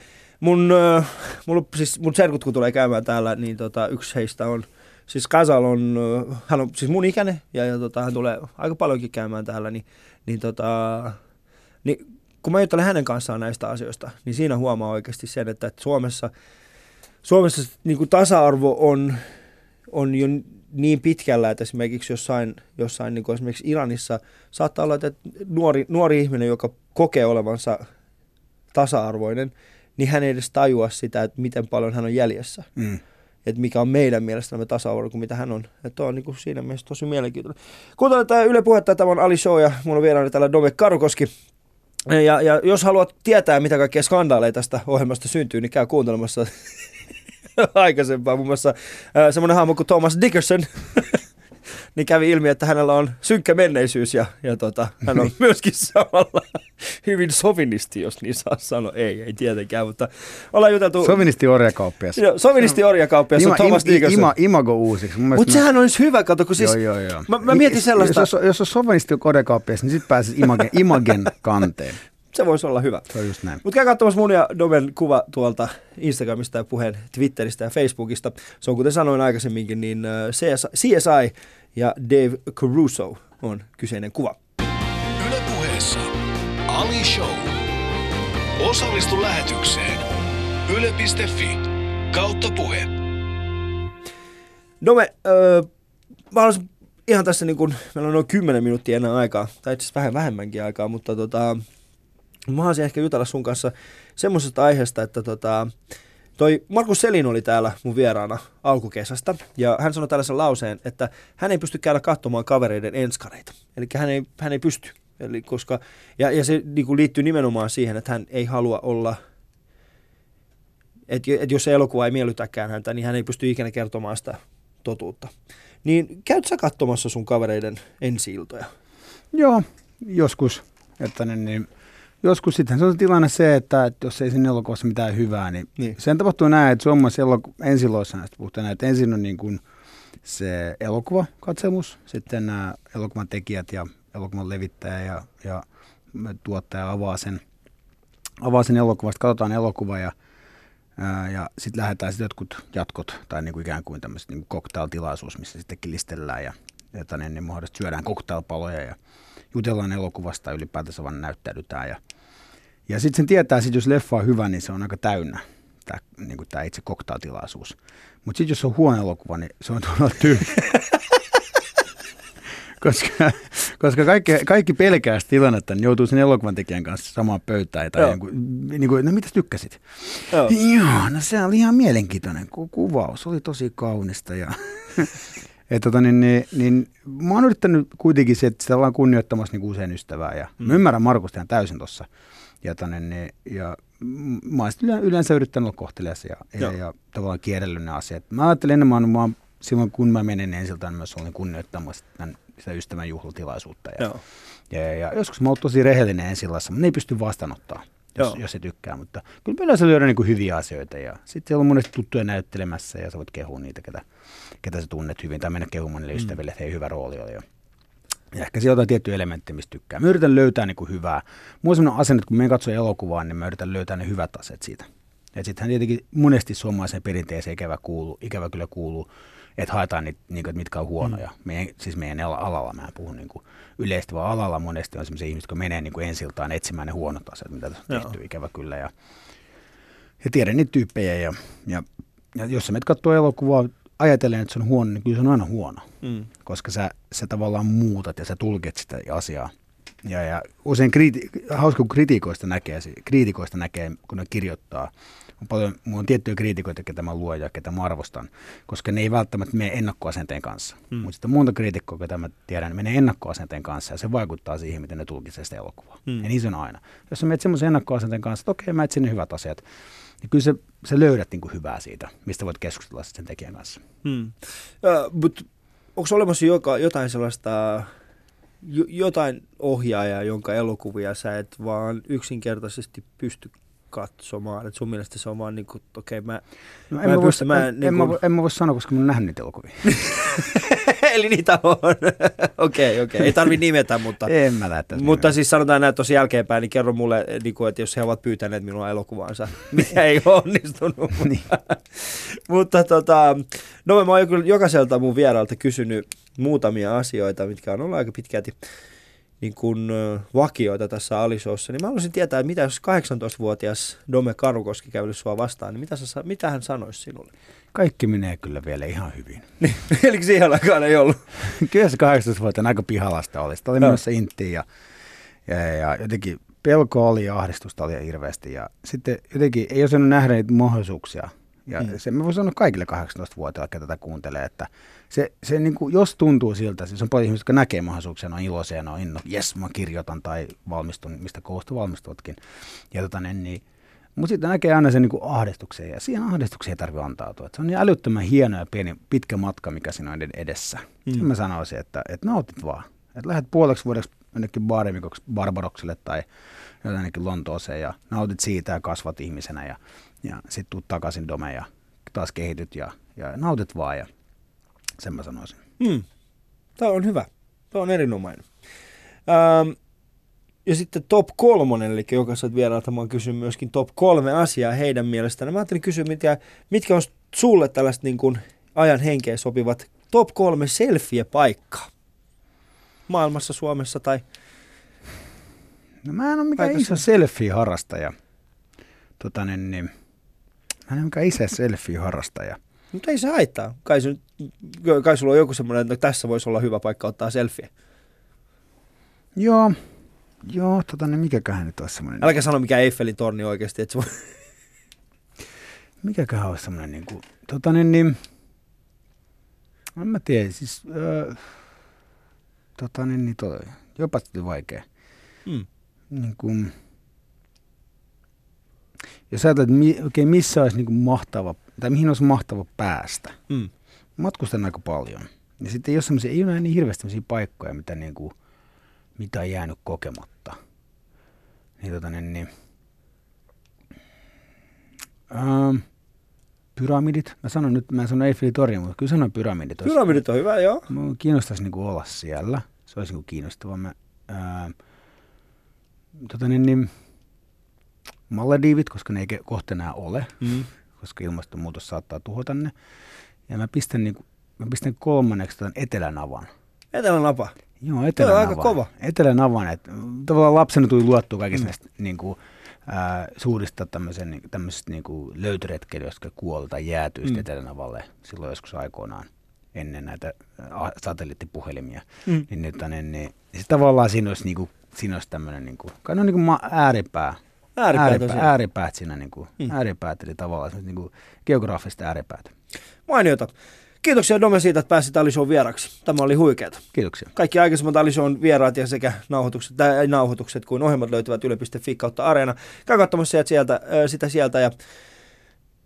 mun, äh, mulla, siis mun serkut kun tulee käymään täällä, niin tota, yksi heistä on, siis Kasal on, hän on siis mun ikäinen ja, ja tota, hän tulee aika paljonkin käymään täällä, niin, niin, tota, niin kun mä juttelen hänen kanssaan näistä asioista, niin siinä huomaa oikeasti sen, että, että Suomessa, Suomessa niin kuin tasa-arvo on, on jo niin pitkällä, että esimerkiksi jossain, jossain niin kuin esimerkiksi Iranissa saattaa olla, että nuori, nuori ihminen, joka kokee olevansa tasa-arvoinen, niin hän ei edes tajua sitä, että miten paljon hän on jäljessä. Mm. Että mikä on meidän mielestämme tasa-arvo kuin mitä hän on. Että on niin kuin siinä mielessä tosi mielenkiintoinen. Kuuntelee Yle Puhetta, tämä on Ali Show ja mulla on vieraana täällä Dome Karukoski. Ja, ja jos haluat tietää, mitä kaikkea skandaaleja tästä ohjelmasta syntyy, niin käy kuuntelemassa aikaisempaa. Muun muassa semmoinen hahmo kuin Thomas Dickerson, niin kävi ilmi, että hänellä on synkkä menneisyys ja, ja tota, hän on myöskin samalla hyvin sovinisti, jos niin saa sanoa. Ei, ei tietenkään, mutta ollaan juteltu... Sovinisti orjakauppias. Joo, sovinisti orjakauppias ima, on Thomas ima, ima, imago uusiksi. Mutta sehän olisi hyvä, kato, kun siis... Joo, joo, joo. Mä, mä mietin sellaista... Jos, jos, jos on sovinisti orjakauppias, niin sitten pääsisi imagen, imagen kanteen se voisi olla hyvä. Se on just näin. Mutta käy katsomassa mun ja Domen kuva tuolta Instagramista ja puheen Twitteristä ja Facebookista. Se on kuten sanoin aikaisemminkin, niin äh, CSI ja Dave Caruso on kyseinen kuva. Yle puheessa Ali Show. Osallistu lähetykseen. Yle.fi kautta puhe. Dome, äh, mä haluaisin ihan tässä niin kun, meillä on noin 10 minuuttia enää aikaa, tai itse asiassa vähän vähemmänkin aikaa, mutta tota, Mä haluaisin ehkä jutella sun kanssa semmoisesta aiheesta, että tota, toi Markus Selin oli täällä mun vieraana alkukesästä, ja hän sanoi tällaisen lauseen, että hän ei pysty käydä katsomaan kavereiden enskareita. Eli hän ei, hän ei pysty. Eli koska, ja, ja se niin kuin liittyy nimenomaan siihen, että hän ei halua olla, että, että jos se elokuva ei miellytäkään häntä, niin hän ei pysty ikinä kertomaan sitä totuutta. Niin käyt sä katsomassa sun kavereiden ensi Joo, joskus. Että niin, niin joskus sitten se on tilanne se, että, että jos ei sinne elokuvassa mitään hyvää, niin, niin. sen tapahtuu näin, että suomalaisessa eloku- ensiloissa näistä puhutaan, että ensin on niin kuin se elokuvakatselmus, sitten nämä elokuvan tekijät ja elokuvan levittäjä ja, ja tuottaja avaa sen, avaa sen elokuvasta, katsotaan elokuva ja, ää, ja sitten lähdetään sitten jotkut jatkot tai niin kuin ikään kuin tämmöiset niin cocktail-tilaisuus, missä sitten kilistellään ja, ja niin, niin mahdollisesti syödään cocktailpaloja ja jutellaan elokuvasta ja ylipäätänsä vaan näyttäydytään. Ja, ja sitten sen tietää, että jos leffa on hyvä, niin se on aika täynnä, tämä niin itse koktaatilaisuus. Mutta sitten jos on huono elokuva, niin se on todella tyhjä. koska, koska kaikki, kaikki pelkää sitä tilannetta, niin joutuu sen elokuvan tekijän kanssa samaan pöytään. Tai jonkun, niin kuin, no mitä tykkäsit? Joo. Joo, no se oli ihan mielenkiintoinen ku- kuvaus, oli tosi kaunista ja et tota, niin, niin, niin, mä oon yrittänyt kuitenkin se, että sitä ollaan kunnioittamassa niin usein ystävää. Ja mm. mä ymmärrän Markusta ihan täysin tuossa. Ja, tonne, niin, ja mä oon yleensä yrittänyt olla kohtelias ja, ja, ja, tavallaan kierrellyt ne asiat. Mä ajattelin enemmän, mä oon, silloin kun mä menen ensiltä, niin myös olin kunnioittamassa tämän, sitä ystävän juhlatilaisuutta. Ja, ja, ja, ja, joskus mä oon tosi rehellinen ensillassa, mutta ne ei pysty vastaanottaa jos, jos se tykkää. Mutta kyllä me yleensä lyödään niin hyviä asioita ja sitten siellä on monesti tuttuja näyttelemässä ja sä voit kehua niitä, ketä, ketä sä tunnet hyvin tai mennä kehumaan niille mm. ystäville, että hei hyvä rooli oli. Ja, ja ehkä siellä on tietty elementti, mistä tykkää. Mä yritän löytää niin kuin hyvää. Mulla on sellainen asenne, että kun me katson elokuvaa, niin mä yritän löytää ne hyvät aseet siitä. Ja sittenhän tietenkin monesti suomalaiseen perinteeseen ikävä, kuuluu, ikävä kyllä kuuluu että haetaan niitä, niin kuin, että mitkä on huonoja. Mm. Meidän, siis meidän alalla, mä en puhu niin kuin yleisesti, vaan alalla monesti on sellaisia ihmisiä, jotka menee niin kuin ensiltaan etsimään ne huonot asiat, mitä tässä on tehty, ikävä kyllä. Ja, ja tiedän niitä tyyppejä. Ja, ja, ja jos sä menet katsoa elokuvaa ajatellen, että se on huono, niin kyllä se on aina huono. Mm. Koska sä, sä tavallaan muutat ja sä tulket sitä asiaa. Ja, ja usein kriti- hauska, kun kritiikoista näkee, kriitikoista näkee, kun ne kirjoittaa – on paljon, mulla on tiettyjä kriitikoita, ketä mä luen ja ketä mä arvostan, koska ne ei välttämättä mene ennakkoasenteen kanssa. Mm. Mutta sitten monta kriitikkoa, ketä mä tiedän, ne menee ennakkoasenteen kanssa ja se vaikuttaa siihen, miten ne tulkitsee sitä elokuvaa. Mm. Ja niin se on aina. Jos sä menet semmoisen ennakkoasenteen kanssa, että okei, mä etsin ne hyvät asiat, niin kyllä se, sä löydät niin kuin hyvää siitä, mistä voit keskustella sen tekijän kanssa. Mm. Uh, but onko olemassa joka, jotain sellaista jotain ohjaajaa, jonka elokuvia sä et vaan yksinkertaisesti pysty katsomaan? Et sun mielestä se on vaan niin kuin, okei, okay, mä... No, Mä en, en mä voi, pysty- mä en, en en, mä, niinku- voi- en mä voi sanoa, koska mä en nähnyt niitä elokuvia. Eli niitä on. Okei, okei. Ei tarvi nimetä, mutta... en mä lähettäisi Mutta siis sanotaan näin tosi jälkeenpäin, niin kerro mulle, niin kuin, että jos he ovat pyytäneet minua elokuvaansa, mikä ei ole onnistunut. Niin. Mutta tota, no mä oon jokaiselta mun vieraalta kysynyt muutamia asioita, mitkä on ollut aika pitkälti niin kuin, vakioita tässä Alishowssa, niin mä haluaisin tietää, että mitä jos 18-vuotias Dome Karukoski kävelisi sua vastaan, niin mitä, sä, mitä hän sanoisi sinulle? Kaikki menee kyllä vielä ihan hyvin. Eli siihen aikaan ei ollut. kyllä se 18-vuotiaana aika pihalasta oli. Sitä oli Joo. menossa inttiin ja, ja, ja, jotenkin pelko oli ja ahdistusta oli hirveästi. Ja sitten jotenkin ei osannut nähdä niitä mahdollisuuksia. Ja Mm. mm. se, mä voin sanoa kaikille 18-vuotiaille, ketä tätä kuuntelee, että se, se niin kuin, jos tuntuu siltä, siis on paljon ihmisiä, jotka näkee mahdollisuuksia, ne on iloisia, ne on inno, jes mä kirjoitan tai valmistun, mistä koulusta valmistuvatkin. Ja tota, niin, niin, mutta sitten näkee aina sen niin kuin ahdistuksen ja siihen ahdistukseen ei tarvitse antautua. Et se on niin älyttömän hieno ja pieni, pitkä matka, mikä siinä on ed- edessä. Mm. Sen mä sanoisin, että, että nautit vaan. Että lähdet puoleksi vuodeksi jonnekin baarimikoksi Barbarokselle tai jotenkin Lontooseen ja nautit siitä ja kasvat ihmisenä ja, ja sitten tuut takaisin Dome ja taas kehityt ja, ja nautit vaan ja sen mä sanoisin. Hmm. Tämä on hyvä. Tämä on erinomainen. Ähm, ja sitten top kolmonen, eli jokaiset vieraalta mä oon kysynyt myöskin top kolme asiaa heidän mielestään. Mä ajattelin kysyä, mitkä, mitkä on sulle tällaista niin kuin ajan henkeen sopivat top kolme selfie-paikkaa. Maailmassa, Suomessa tai... No mä en ole mikään Paikassa. iso selfie-harrastaja. Tota, niin, niin, mä en ole mikään iso selfie-harrastaja. Mutta ei se haittaa. Kai, se, nyt- kai sulla on joku semmoinen, että tässä voisi olla hyvä paikka ottaa selfie. Joo, joo, tota, niin mikäköhän nyt olisi semmoinen, Älkää sano mikä Eiffelin torni oikeasti. Että se voi... mikäköhän olisi semmoinen, niin kuin, tota, niin, niin, en mä tiedä, siis, öö, tota, niin, niin, toi, jopa vaikea. Hmm. Niin kuin, jos ajatellaan, että mi, oikein missä olisi niin kuin mahtava, tai mihin olisi mahtava päästä. Hmm. Matkustan aika paljon. Ja sitten ei ole, semmosia, ei ole niin hirveästi sellaisia paikkoja, mitä, niin kuin, mitä on jäänyt kokematta. Niin, tota, niin, niin. Ähm, pyramidit. Mä sanon nyt, mä en sano Eiffelin torni, mutta kyllä sanon pyramidit. Olisi- Pyramidit on hyvä, joo. Mua kiinnostaisi niinku olla siellä. Se olisi niinku kiinnostavaa. Mä, ää, tota niin, niin, Malediivit, koska ne ei kohta enää ole, Mm. koska ilmastonmuutos saattaa tuhota ne. Ja mä pistän, niinku, mä pistän kolmanneksi tämän Etelänavan. Etelänapa. Joo, Etelänavan. aika kova. Etelänavan. Et, tavallaan lapsena tuli luottua kaikista Mm. näistä niinku, ää, suurista tämmöisen, niin, tämmöisistä niinku löytöretkeilijöistä, jotka kuoli tai jäätyi Mm. Etelänavalle silloin joskus aikoinaan ennen näitä satelliittipuhelimia. Mm. Niin, nyt, niin, niin, niin tavallaan siinä olisi, niinku, siinä olisi tämmöinen, niinku, kai ne on niinku ma- ääripää. Ääripää ääripää, ääripäät siinä, niinku, Mm. mm. ääripäät, eli tavallaan semmoiset niinku, geografiset ääripäät. Mainiota. Kiitoksia Dome siitä, että pääsit Alishon vieraksi. Tämä oli huikeeta. Kiitoksia. Kaikki aikaisemmat Alishon vieraat ja sekä nauhoitukset, tai nauhoitukset kuin ohjelmat löytyvät yle.fi kautta areena. Käy katsomassa sieltä, sitä sieltä ja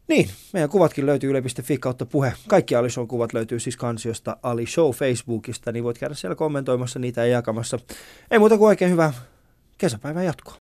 niin, meidän kuvatkin löytyy yle.fi kautta puhe. Kaikki Ali Show kuvat löytyy siis kansiosta Ali Show Facebookista, niin voit käydä siellä kommentoimassa niitä ja jakamassa. Ei muuta kuin oikein hyvää kesäpäivän jatkoa.